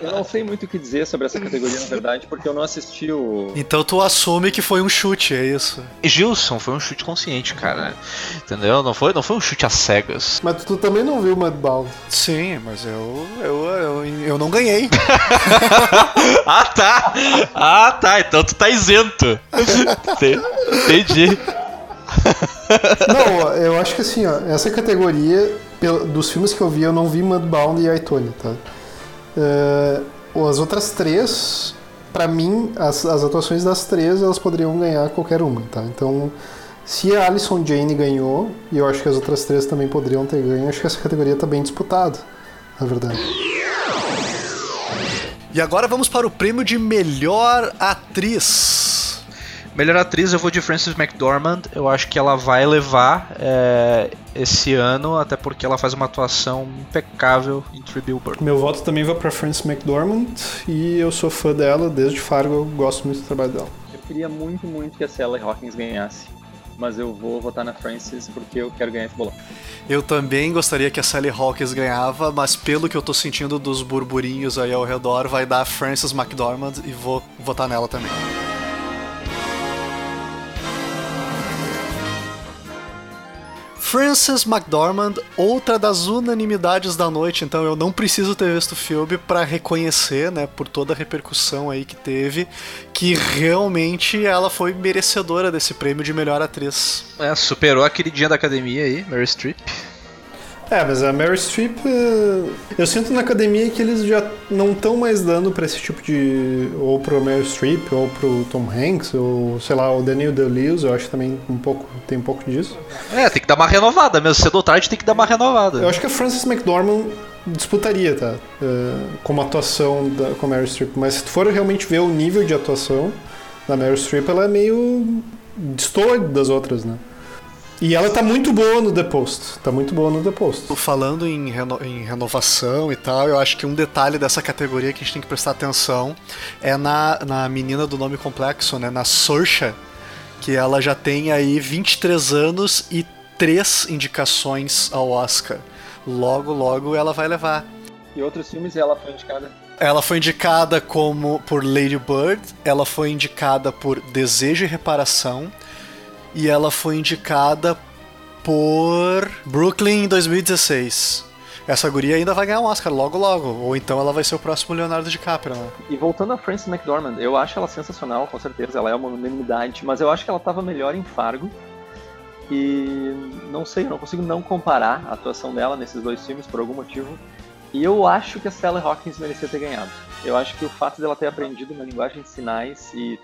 Eu não sei muito o que dizer sobre essa categoria, na verdade, porque eu não assisti o. Então tu assume que foi um chute, é isso? Gilson foi um chute consciente, cara. Entendeu? Não foi, não foi um chute às cegas. Mas tu também não viu Mudbound. Sim, mas eu eu, eu, eu não ganhei. Ah, tá! Ah, tá. Então tu tá isento. Ente- Entendi. Não, eu acho que assim, ó, essa categoria, dos filmes que eu vi, eu não vi Mudbound e Aitonia, tá? É, as outras três, pra mim, as, as atuações das três, elas poderiam ganhar qualquer uma, tá? Então, se a Alison Jane ganhou, e eu acho que as outras três também poderiam ter ganho, acho que essa categoria tá bem disputada, na verdade. E agora vamos para o prêmio de melhor atriz. Melhor atriz eu vou de Frances McDormand. Eu acho que ela vai levar é, esse ano, até porque ela faz uma atuação impecável em Three Billboards. Meu voto também vai para Frances McDormand e eu sou fã dela desde Fargo, eu gosto muito do trabalho dela. Eu queria muito, muito que a Sally Hawkins ganhasse. Mas eu vou votar na Frances porque eu quero ganhar esse bolão. Eu também gostaria que a Sally Hawkins ganhava, mas pelo que eu tô sentindo dos burburinhos aí ao redor, vai dar Frances McDormand e vou votar nela também. Frances McDormand, outra das unanimidades da noite, então eu não preciso ter visto o filme para reconhecer, né, por toda a repercussão aí que teve, que realmente ela foi merecedora desse prêmio de melhor atriz. É, superou a queridinha da academia aí, Mary Streep. É, mas a Mary Streep, eh, eu sinto na academia que eles já não estão mais dando pra esse tipo de. ou pro Mary Streep, ou pro Tom Hanks, ou sei lá, o Daniel Day-Lewis, eu acho também um pouco. tem um pouco disso. É, tem que dar uma renovada mesmo. Cedo ou tarde tem que dar uma renovada. Eu acho que a Frances McDormand disputaria, tá? Eh, como atuação da, com a Mary Streep, mas se tu for realmente ver o nível de atuação da Mary Streep, ela é meio. destoa das outras, né? E ela tá muito boa no The Post. Tá muito boa no The Post. Falando em, reno- em renovação e tal, eu acho que um detalhe dessa categoria que a gente tem que prestar atenção é na, na menina do nome complexo, né? Na Saoirse, que ela já tem aí 23 anos e três indicações ao Oscar. Logo, logo ela vai levar. E outros filmes ela foi indicada. Ela foi indicada como por Lady Bird, ela foi indicada por Desejo e Reparação e ela foi indicada por Brooklyn em 2016. Essa guria ainda vai ganhar um Oscar logo logo, ou então ela vai ser o próximo Leonardo DiCaprio, né? E voltando a Frances McDormand, eu acho ela sensacional, com certeza, ela é uma unanimidade, mas eu acho que ela estava melhor em Fargo. E não sei, eu não consigo não comparar a atuação dela nesses dois filmes por algum motivo. E eu acho que a Sally Hawkins merecia ter ganhado. Eu acho que o fato dela ter aprendido uma linguagem de sinais e.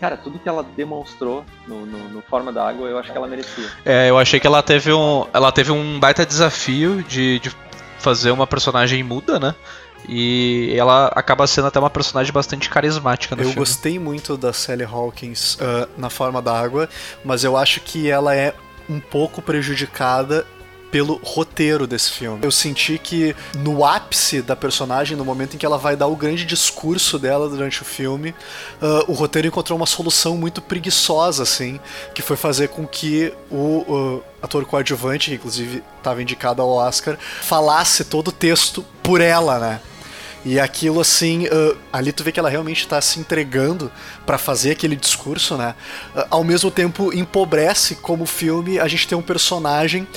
Cara, tudo que ela demonstrou no, no, no Forma da Água, eu acho que ela merecia. É, eu achei que ela teve um, ela teve um baita desafio de, de fazer uma personagem muda, né? E ela acaba sendo até uma personagem bastante carismática no Eu filme. gostei muito da Sally Hawkins ah, na forma da água, mas eu acho que ela é um pouco prejudicada pelo roteiro desse filme. Eu senti que no ápice da personagem, no momento em que ela vai dar o grande discurso dela durante o filme, ah, o roteiro encontrou uma solução muito preguiçosa, assim, que foi fazer com que o ah, ator coadjuvante, que inclusive estava indicado ao Oscar, falasse todo o texto por ela, né? E aquilo assim, ah, ali tu vê que ela realmente tá se entregando pra fazer aquele discurso, né? Ah, ao mesmo tempo empobrece como filme a gente tem um personagem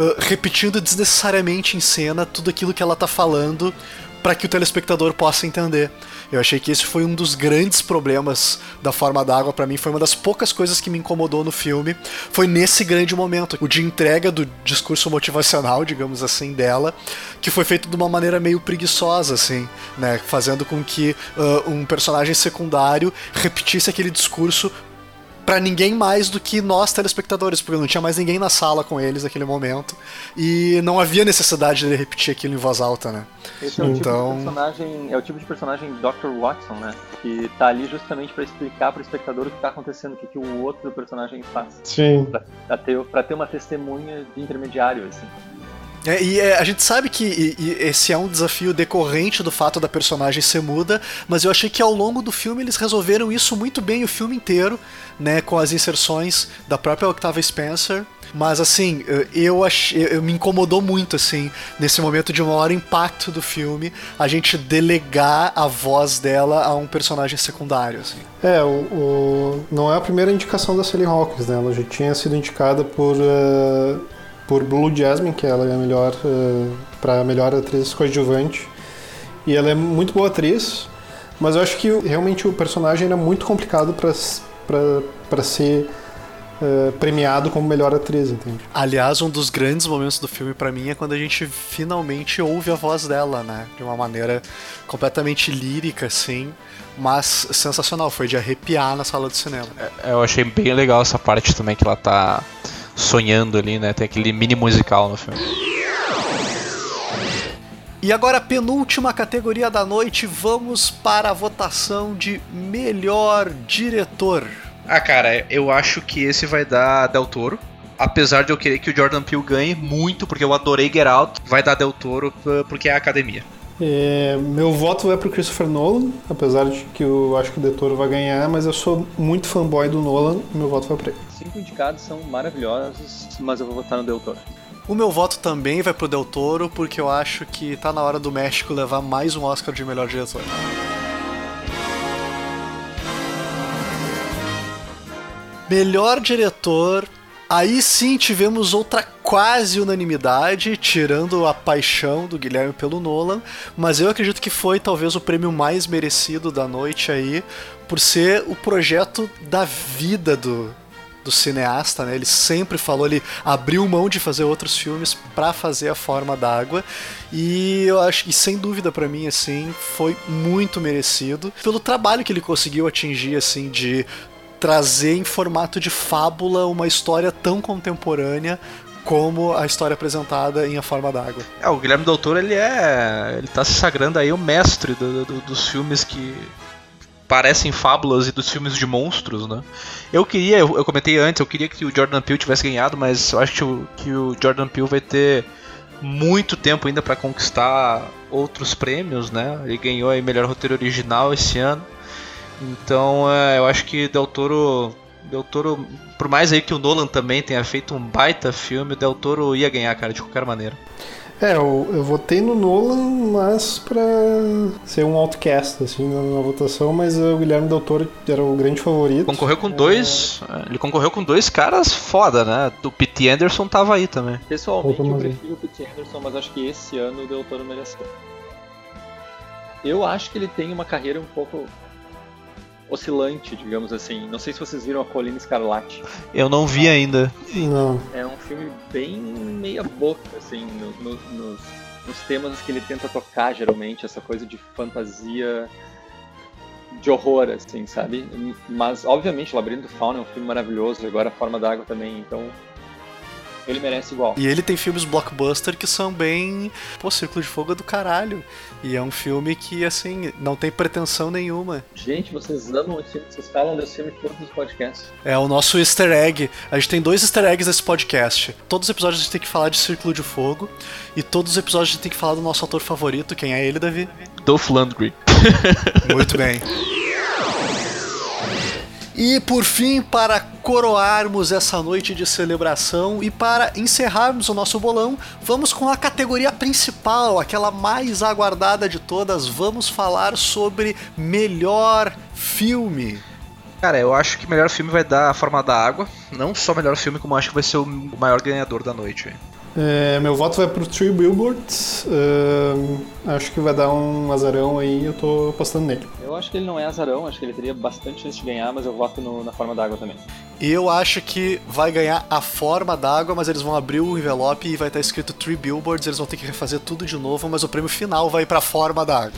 ah, repetindo desnecessariamente em cena tudo aquilo que ela tá falando pra que o telespectador possa entender. Eu achei que esse foi um dos grandes problemas da forma d'água pra mim, foi uma das poucas coisas que me incomodou no filme, foi nesse grande momento, o de entrega do discurso motivacional, digamos assim, dela, que foi feito de uma maneira meio preguiçosa, assim, né, fazendo com que ah, um personagem secundário repetisse aquele discurso pra ninguém mais do que nós telespectadores, porque não tinha mais ninguém na sala com eles naquele momento e não havia necessidade de repetir aquilo em voz alta, né? Esse é o, Então- tipo de personagem, é o tipo de personagem Dr. Watson, né? Que tá ali justamente pra explicar pro espectador o que tá acontecendo, o que, que o outro personagem faz. Sim. Pra ter, pra ter uma testemunha de intermediário, assim. É, e é, a gente sabe que e- e esse é um desafio decorrente do fato da personagem ser muda, mas eu achei que ao longo do filme eles resolveram isso muito bem o filme inteiro, né, com as inserções da própria Octavia Spencer. Mas assim, eu- achei, eu me incomodou muito assim, nesse momento de maior impacto do filme, a gente delegar a voz dela a um personagem secundário, assim. É, o, o- não é a primeira indicação da Sally Hawkins, né? Ela já tinha sido indicada por, eh, por Blue Jasmine, que ela é a melhor para melhor atriz coadjuvante. E ela é muito boa atriz, mas eu acho que realmente o personagem era muito complicado para ser eh, premiado como melhor atriz, entende? Aliás, um dos grandes momentos do filme pra mim é quando a gente finalmente ouve a voz dela, né? De uma maneira completamente lírica, assim, mas sensacional. Foi de arrepiar na sala de cinema. É, Eu achei bem legal essa parte também que ela tá sonhando ali, né? Tem aquele mini musical no filme. E agora, a penúltima categoria da noite, vamos para a votação de melhor diretor. Ah, cara, eu acho que esse vai dar Del Toro. Apesar de eu querer que o Jordan Peele ganhe muito, porque eu adorei Get Out, vai dar Del Toro porque é a academia. É, meu voto vai pro Christopher Nolan, apesar de que eu acho que o Detoro vai ganhar, mas eu sou muito fanboy do Nolan, meu voto vai pra ele. Cinco indicados são maravilhosos, mas eu vou votar no Del Toro. O meu voto também vai pro Del Toro, porque eu acho que tá na hora do México levar mais um Oscar de melhor diretor. Melhor diretor. Aí sim tivemos outra quase unanimidade, tirando a paixão do Guilherme pelo Nolan, mas eu acredito que foi talvez o prêmio mais merecido da noite aí, por ser o projeto da vida do, do cineasta, né? Ele sempre falou, ele abriu mão de fazer outros filmes para fazer A Forma d'Água. E eu acho que sem dúvida para mim assim, foi muito merecido pelo trabalho que ele conseguiu atingir assim de trazer em formato de fábula uma história tão contemporânea como a história apresentada em A Forma d'Água. É, o Guilherme Del Toro, ele é. Ele tá se sagrando aí o mestre do- do- dos filmes que parecem fábulas e dos filmes de monstros, né? Eu queria, eu, eu comentei antes, eu queria que o Jordan Peele tivesse ganhado, mas eu acho que o, que o Jordan Peele vai ter muito tempo ainda pra conquistar outros prêmios, né? Ele ganhou aí melhor roteiro original esse ano. Então, é, eu acho que Del Toro Del Toro, por mais aí que o Nolan também tenha feito um baita filme, o Del Toro ia ganhar, cara, de qualquer maneira. É, eu, eu votei no Nolan, mas pra ser um outcast, assim, na, na votação, mas o Guilherme Del Toro era o grande favorito. Concorreu com dois. Ele concorreu com dois caras foda, né? O Pete Anderson tava aí também. Pessoalmente, eu prefiro o Pete Anderson, mas acho que esse ano o Del Toro mereceu. Eu acho que ele tem uma carreira um pouco oscilante, digamos assim. Não sei se vocês viram a Colina Escarlate. Eu não vi ainda. Não. É um filme bem meia boca, assim, no- no- nos, nos temas que ele tenta tocar, geralmente, essa coisa de fantasia de horror, assim, sabe? Mas, obviamente, o Labirinto do Fauna é um filme maravilhoso, agora a Forma d'Água também, então ele merece igual. E ele tem filmes blockbuster que são bem. Pô, Círculo de Fogo é do caralho. E é um filme que, assim, não tem pretensão nenhuma. Gente, vocês amam esse filme, vocês falam desse filme em todos os podcasts. É o nosso easter egg. A gente tem dois easter eggs nesse podcast. Todos os episódios a gente tem que falar de Círculo de Fogo. E todos os episódios a gente tem que falar do nosso ator favorito. Quem é ele, Davi? Dolph Lundgren. Muito bem. E por fim, para coroarmos essa noite de celebração e para encerrarmos o nosso bolão, vamos com a categoria principal, aquela mais aguardada de todas. Vamos falar sobre melhor filme. Cara, eu acho que melhor filme vai dar A Forma da Água. Não só melhor filme, como acho que vai ser o maior ganhador da noite. É, meu voto vai pro Three Billboards. ahn, acho que vai dar um azarão aí, eu tô apostando nele. Eu acho que ele não é azarão, acho que ele teria bastante chance de ganhar, mas eu voto no- na Forma d'Água também. E eu acho que vai ganhar a forma d'água, mas eles vão abrir o envelope e vai estar escrito Three Billboards, eles vão ter que refazer tudo de novo, mas o prêmio final vai para a forma d'água.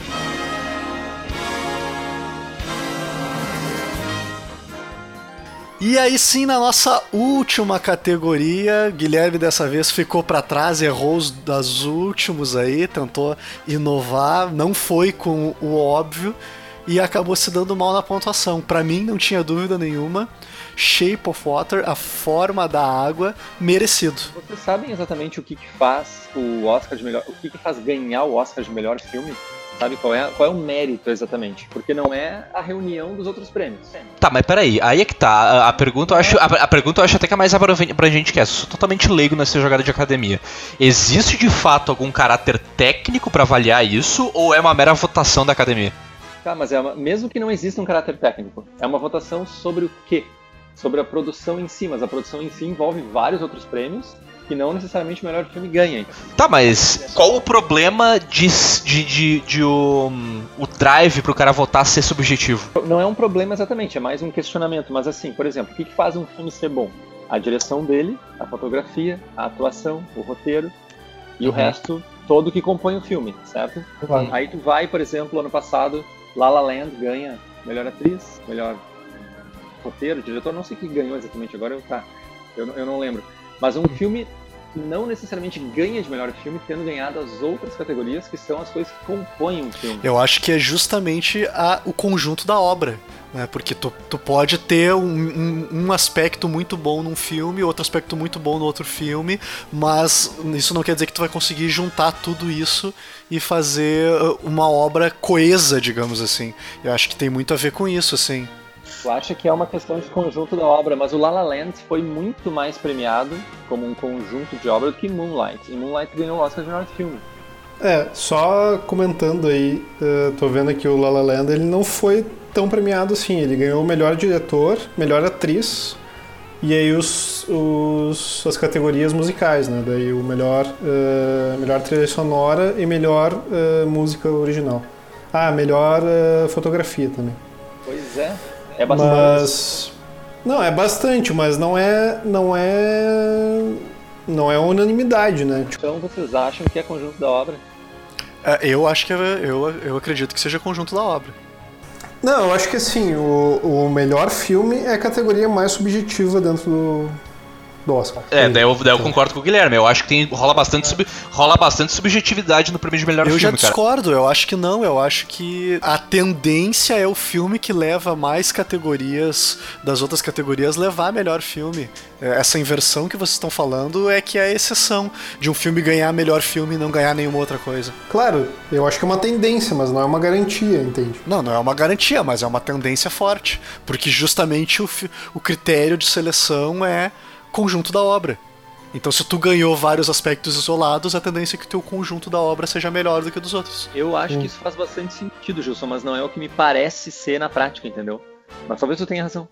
E aí sim, na nossa última categoria, Guilherme dessa vez ficou para trás, errou os das últimos aí, tentou inovar, não foi com o óbvio e acabou se dando mal na pontuação. Para mim, não tinha dúvida nenhuma, Shape of Water, a forma da água, merecido. Vocês sabem exatamente o que, que faz o Oscar de melhor. O que, que faz ganhar o Oscar de melhor filme? Sabe qual é, qual é o mérito exatamente? Porque não é a reunião dos outros prêmios. Tá, mas peraí, aí é que tá. A, a pergunta eu acho. A, a pergunta eu acho até que é mais abrangente pra gente que é. Sou totalmente leigo nessa jogada de academia. Existe de fato algum caráter técnico pra avaliar isso? Ou é uma mera votação da academia? Tá, mas é uma, mesmo que não exista um caráter técnico, é uma votação sobre o quê? Sobre a produção em si, mas a produção em si envolve vários outros prêmios que não necessariamente o melhor filme ganha. Tá, mas qual o problema de, de, de, de o, o drive pro cara votar ser subjetivo? Não é um problema exatamente, é mais um questionamento. Mas assim, por exemplo, o que, que faz um filme ser bom? A direção dele, a fotografia, a atuação, o roteiro e o Uhum. resto todo que compõe o filme, certo? Aí tu vai, por exemplo, ano passado, La La Land ganha melhor atriz, melhor roteiro, diretor, não sei o que ganhou exatamente agora, eu, tá, eu, eu não lembro. Mas um filme não necessariamente ganha de melhor filme, tendo ganhado as outras categorias, que são as coisas que compõem o filme. Eu acho que é justamente a, o conjunto da obra. Né? Porque tu, tu pode ter um, um, um aspecto muito bom num filme, outro aspecto muito bom no outro filme, mas isso não quer dizer que tu vai conseguir juntar tudo isso e fazer uh, uma obra coesa, digamos assim. Eu acho que tem muito a ver com isso, assim. Tu acha que é uma questão de conjunto da obra, mas o La La Land foi muito mais premiado como um conjunto de obra do que Moonlight. E Moonlight ganhou o Oscar de melhor filme. É, só comentando aí, uh, tô vendo aqui o La La Land, ele não foi tão premiado assim. Ele ganhou o melhor diretor, melhor atriz e aí os, os as categorias musicais, né? Daí o melhor, uh, melhor trilha sonora e melhor uh, música original. Ah, melhor fotografia também. Pois é, é bastante. Mas não é bastante, mas não é não é não é unanimidade, né? Então vocês acham que é conjunto da obra? É, eu acho que é, eu, eu acredito que seja conjunto da obra. Não, eu acho que assim, o, o melhor filme é a categoria mais subjetiva dentro do, do Oscar. É, daí eu, daí eu concordo com o Guilherme. Eu acho que tem, rola, bastante sub, rola bastante subjetividade no prêmio de melhor eu filme, já cara. discordo, eu acho que não. Eu acho que a tendência é o filme que leva mais categorias das outras categorias levar melhor filme. É, Essa inversão que vocês estão falando é que é a exceção de um filme ganhar melhor filme e não ganhar nenhuma outra coisa. Claro, eu acho que é uma tendência, mas não é uma garantia, entende? Não, não é uma garantia, mas é uma tendência forte. Porque justamente o, o critério de seleção é conjunto da obra. Então, se tu ganhou vários aspectos isolados, a tendência é que o teu conjunto da obra seja melhor do que o dos outros. Eu acho que isso faz bastante sentido, Gilson, mas não é o que me parece ser na prática, entendeu? Mas talvez tu tenha razão.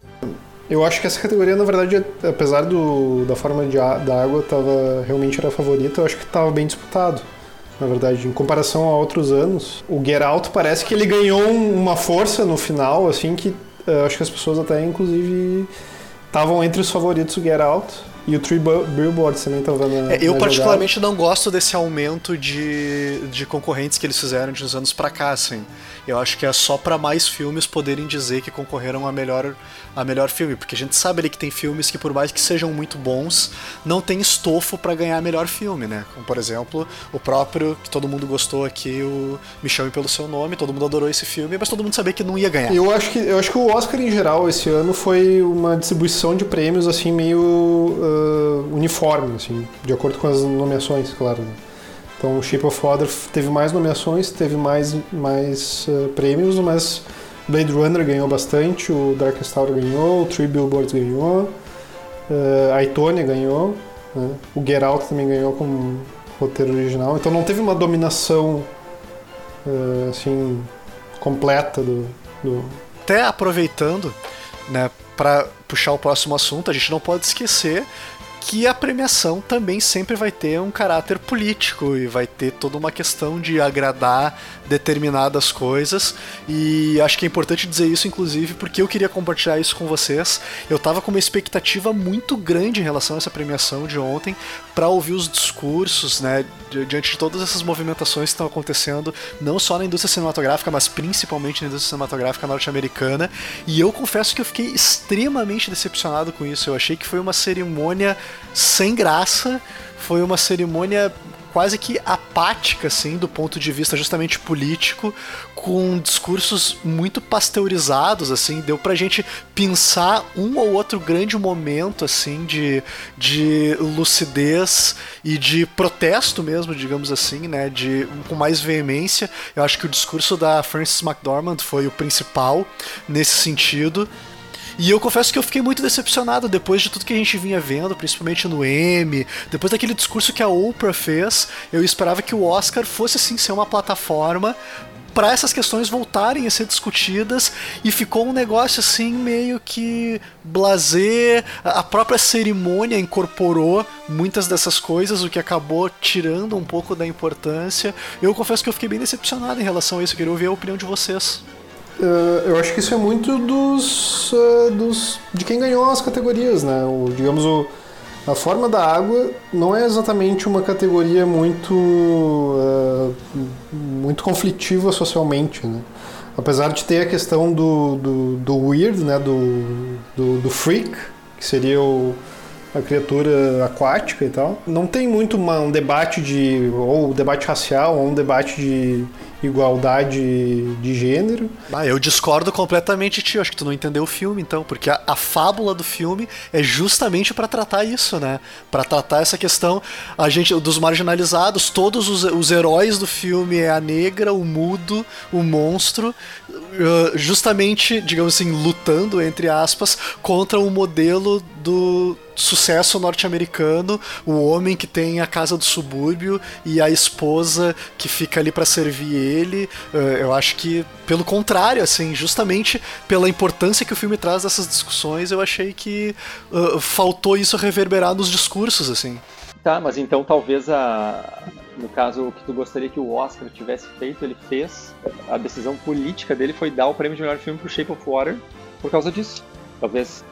Eu acho que essa categoria, na verdade, apesar do, da forma de a- da água tava, realmente era a favorita, eu acho que estava bem disputado. Na verdade, em comparação a outros anos, o Get Out parece que ele ganhou um- uma força no final, assim, que eh, acho que as pessoas até, inclusive, estavam entre os favoritos o Get Out. E o Three Billboards também estava na É, eu na particularmente não gosto desse aumento de, de concorrentes que eles fizeram de uns anos pra cá, assim. Eu acho que é só pra mais filmes poderem dizer que concorreram a melhor, a melhor filme, porque a gente sabe ali que tem filmes que por mais que sejam muito bons, não tem estofo pra ganhar melhor filme, né? Como por exemplo, o próprio que todo mundo gostou aqui, o Me Chame pelo Seu Nome, todo mundo adorou esse filme, mas todo mundo sabia que não ia ganhar. Eu acho que eu acho que o Oscar em geral esse ano foi uma distribuição de prêmios assim meio ah, uniforme, assim, de acordo com as nomeações, claro. né? Então, Shape of Water teve mais nomeações, teve mais mais ah, prêmios, mas Blade Runner ganhou bastante, o Darkest Hour ganhou, o Three Billboards ganhou, ah, a Itônia ganhou, né? o Get Out também ganhou como roteiro original. Então, não teve uma dominação ah, assim completa do, do, até aproveitando, né, para puxar o próximo assunto, a gente não pode esquecer que a premiação também sempre vai ter um caráter político e vai ter toda uma questão de agradar determinadas coisas e acho que é importante dizer isso inclusive porque eu queria compartilhar isso com vocês. Eu tava com uma expectativa muito grande em relação a essa premiação de ontem para ouvir os discursos, né, di- diante de todas essas movimentações que estão acontecendo, não só na indústria cinematográfica, mas principalmente na indústria cinematográfica norte-americana. E eu confesso que eu fiquei extremamente decepcionado com isso. Eu achei que foi uma cerimônia sem graça, foi uma cerimônia quase que apática, assim, do ponto de vista justamente político, com discursos muito pasteurizados, assim, deu pra gente pensar um ou outro grande momento, assim, de, de lucidez e de protesto mesmo, digamos assim, né, de, com mais veemência. Eu acho que o discurso da Frances McDormand foi o principal nesse sentido. E eu confesso que eu fiquei muito decepcionado depois de tudo que a gente vinha vendo, principalmente no M, depois daquele discurso que a Oprah fez, eu esperava que o Oscar fosse assim ser uma plataforma para essas questões voltarem a ser discutidas e ficou um negócio assim meio que blazer, a própria cerimônia incorporou muitas dessas coisas, o que acabou tirando um pouco da importância. Eu confesso que eu fiquei bem decepcionado em relação a isso, eu queria ouvir a opinião de vocês. Uh, eu acho que isso é muito dos, uh, dos de quem ganhou as categorias, né? O, digamos o, a forma da água não é exatamente uma categoria muito uh, muito conflitiva socialmente, né? Apesar de ter a questão do, do, do weird, né? Do, do, do freak, que seria o, a criatura aquática e tal. Não tem muito uma, um debate de ou debate racial ou um debate de igualdade de gênero. Ah, eu discordo completamente, tio. Acho que tu não entendeu o filme, então, porque a, a fábula do filme é justamente para tratar isso, né? Para tratar essa questão a gente dos marginalizados. Todos os, os heróis do filme é a negra, o mudo, o monstro, uh, justamente, digamos assim, lutando entre aspas contra o modelo do sucesso norte-americano, o homem que tem a casa do subúrbio e a esposa que fica ali para servir ele. Eh, eu acho que, pelo contrário, assim, justamente pela importância que o filme traz dessas discussões, eu achei que uh, faltou isso reverberar nos discursos, assim. Tá, mas então talvez a. No caso, o que tu gostaria que o Oscar tivesse feito, ele fez. A decisão política dele foi dar o prêmio de melhor filme pro Shape of Water por causa disso. Talvez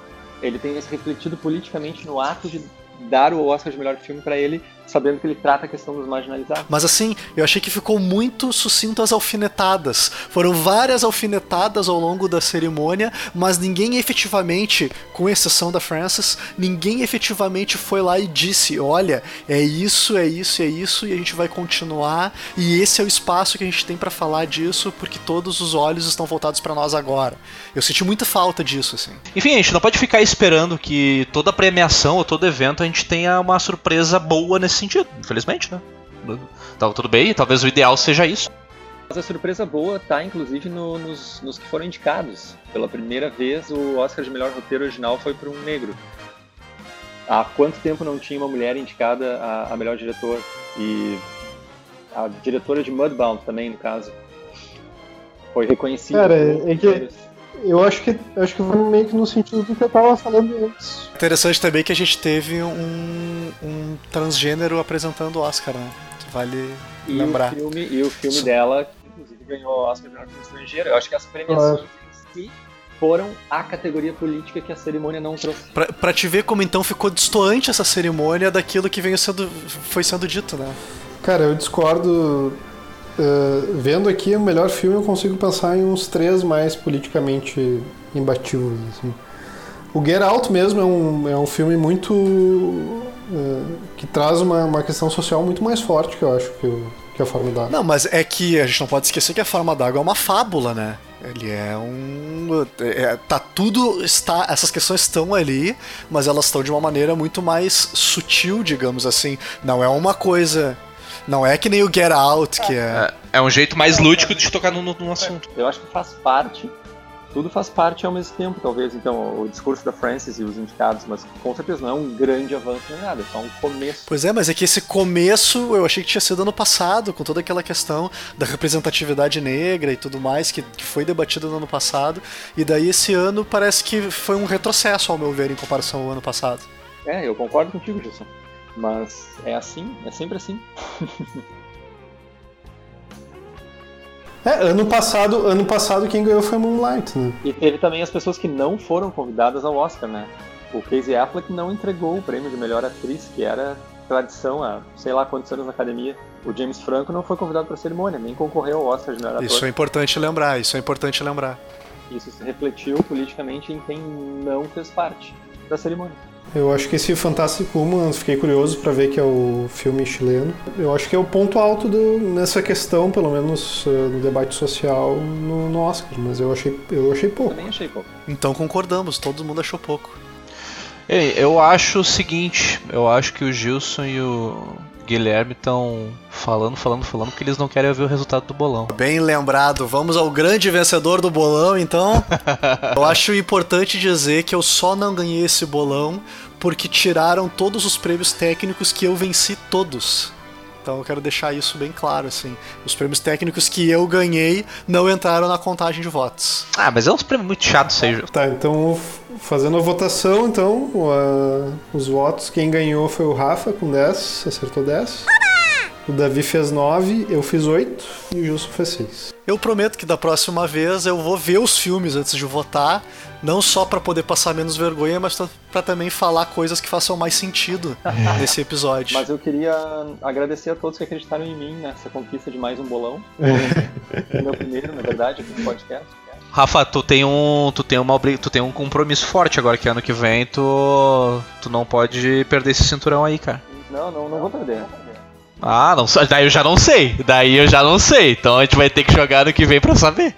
ele tenha se refletido politicamente no ato de dar o Oscar de melhor filme para ele, sabendo que ele trata a questão dos marginalizados. Mas assim, eu achei que ficou muito sucinto as alfinetadas. Foram várias alfinetadas ao longo da cerimônia, mas ninguém efetivamente, com exceção da Frances, ninguém efetivamente foi lá e disse: olha, é isso, é isso, é isso, e a gente vai continuar, e esse é o espaço que a gente tem para falar disso, porque todos os olhos estão voltados para nós agora. Eu senti muita falta disso, assim. Enfim, a gente não pode ficar esperando que toda premiação ou todo evento a gente tenha uma surpresa boa nesse sentido, infelizmente, né? Tá tudo bem, talvez o ideal seja isso. Mas a surpresa boa tá, inclusive, no, nos, nos, que foram indicados. Pela primeira vez, o Oscar de melhor roteiro original foi para um negro. Há quanto tempo não tinha uma mulher indicada a, a melhor diretor? E a diretora de Mudbound também, no caso. Foi reconhecida. Cara, é que eu acho que acho que foi meio que no sentido do que eu tava falando antes. Interessante também que a gente teve um, um transgênero apresentando o Oscar, né? Vale e lembrar. O filme, e o filme dela, inclusive, ganhou o Oscar de melhor filme estrangeiro. Eu acho que as premiações em si foram a categoria política que a cerimônia não trouxe. Pra, pra te ver como então ficou distoante essa cerimônia daquilo que veio sendo, foi sendo dito, né? Cara, eu discordo Uh, vendo aqui o melhor filme, eu consigo pensar em uns três mais politicamente imbatíveis. Assim. O Get Out mesmo é um, é um filme muito. Uh, que traz uma, uma questão social muito mais forte, que eu acho, que, que a Forma d'Água. Não, mas é que a gente não pode esquecer que a Forma d'Água é uma fábula, né? Ele é um. É, tá tudo. está Essas questões estão ali, mas elas estão de uma maneira muito mais sutil, digamos assim. Não é uma coisa não é que nem o Get Out, que é. É, é um jeito mais lúdico de tocar no, no, assunto. Eu acho que faz parte. Tudo faz parte ao mesmo tempo, talvez. Então, o discurso da Francis e os indicados, mas com certeza não é um grande avanço nem nada, é só um começo. Pois é, mas é que esse começo eu achei que tinha sido ano passado, com toda aquela questão da representatividade negra e tudo mais, que, que foi debatida no ano passado. E daí esse ano parece que foi um retrocesso, ao meu ver, em comparação ao ano passado. É, eu concordo contigo, Gilson. Mas é assim, é sempre assim. é, ano passado, ano passado quem ganhou foi Moonlight, né? E teve também as pessoas que não foram convidadas ao Oscar, né? O Casey Affleck não entregou o prêmio de melhor atriz, que era tradição há sei lá quantos anos na academia. O James Franco não foi convidado para a cerimônia, nem concorreu ao Oscar de melhor ator. Isso é importante lembrar, isso é importante lembrar. Isso se refletiu politicamente em quem não fez parte da cerimônia. Eu acho que esse Fantástico Human, fiquei curioso para ver que é o filme chileno. Eu acho que é o ponto alto do, nessa questão, pelo menos uh, no debate social no, no, Oscar, mas eu achei, eu achei pouco. Também achei pouco. Então concordamos, todo mundo achou pouco. Ei, eu acho o seguinte, eu acho que o Gilson e o Guilherme estão falando, falando, falando que eles não querem ver o resultado do bolão. Bem lembrado. Vamos ao grande vencedor do bolão, então. eu acho importante dizer que eu só não ganhei esse bolão porque tiraram todos os prêmios técnicos que eu venci todos. Então eu quero deixar isso bem claro, assim. Os prêmios técnicos que eu ganhei não entraram na contagem de votos. Ah, mas é uns prêmios muito chatos, seja. Tá, então fazendo a votação, então, uh, os votos, quem ganhou foi o Rafa com 10, acertou 10. O Davi fez 9, eu fiz 8 e o Gilson fez 6. Eu prometo que da próxima vez eu vou ver os filmes antes de votar, não só para poder passar menos vergonha, mas para também falar coisas que façam mais sentido nesse episódio. Mas eu queria agradecer a todos que acreditaram em mim nessa conquista de mais um bolão. meu primeiro, na verdade, aqui no podcast. Rafa, tu tem um, tu tem uma, tu tem um compromisso forte agora que ano que vem tu, tu não pode perder esse cinturão aí, cara. Não, não, não vou perder. Ah, não, daí eu já não sei. Daí eu já não sei. Então a gente vai ter que jogar no que vem pra saber.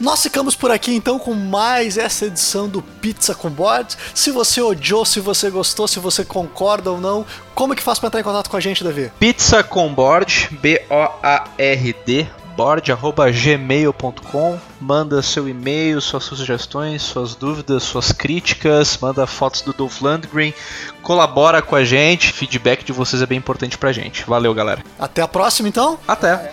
Nós ficamos por aqui então com mais essa edição do Pizza com Board. Se você odiou, se você gostou, se você concorda ou não, como que faz pra entrar em contato com a gente, Davi? Pizza com board, B-O-A-R-D, board, arroba gmail.com. Manda seu e-mail, suas sugestões, suas dúvidas, suas críticas. Manda fotos do Dolph Lundgren. Colabora com a gente. Feedback de vocês é bem importante pra gente. Valeu, galera. Até a próxima então. Até.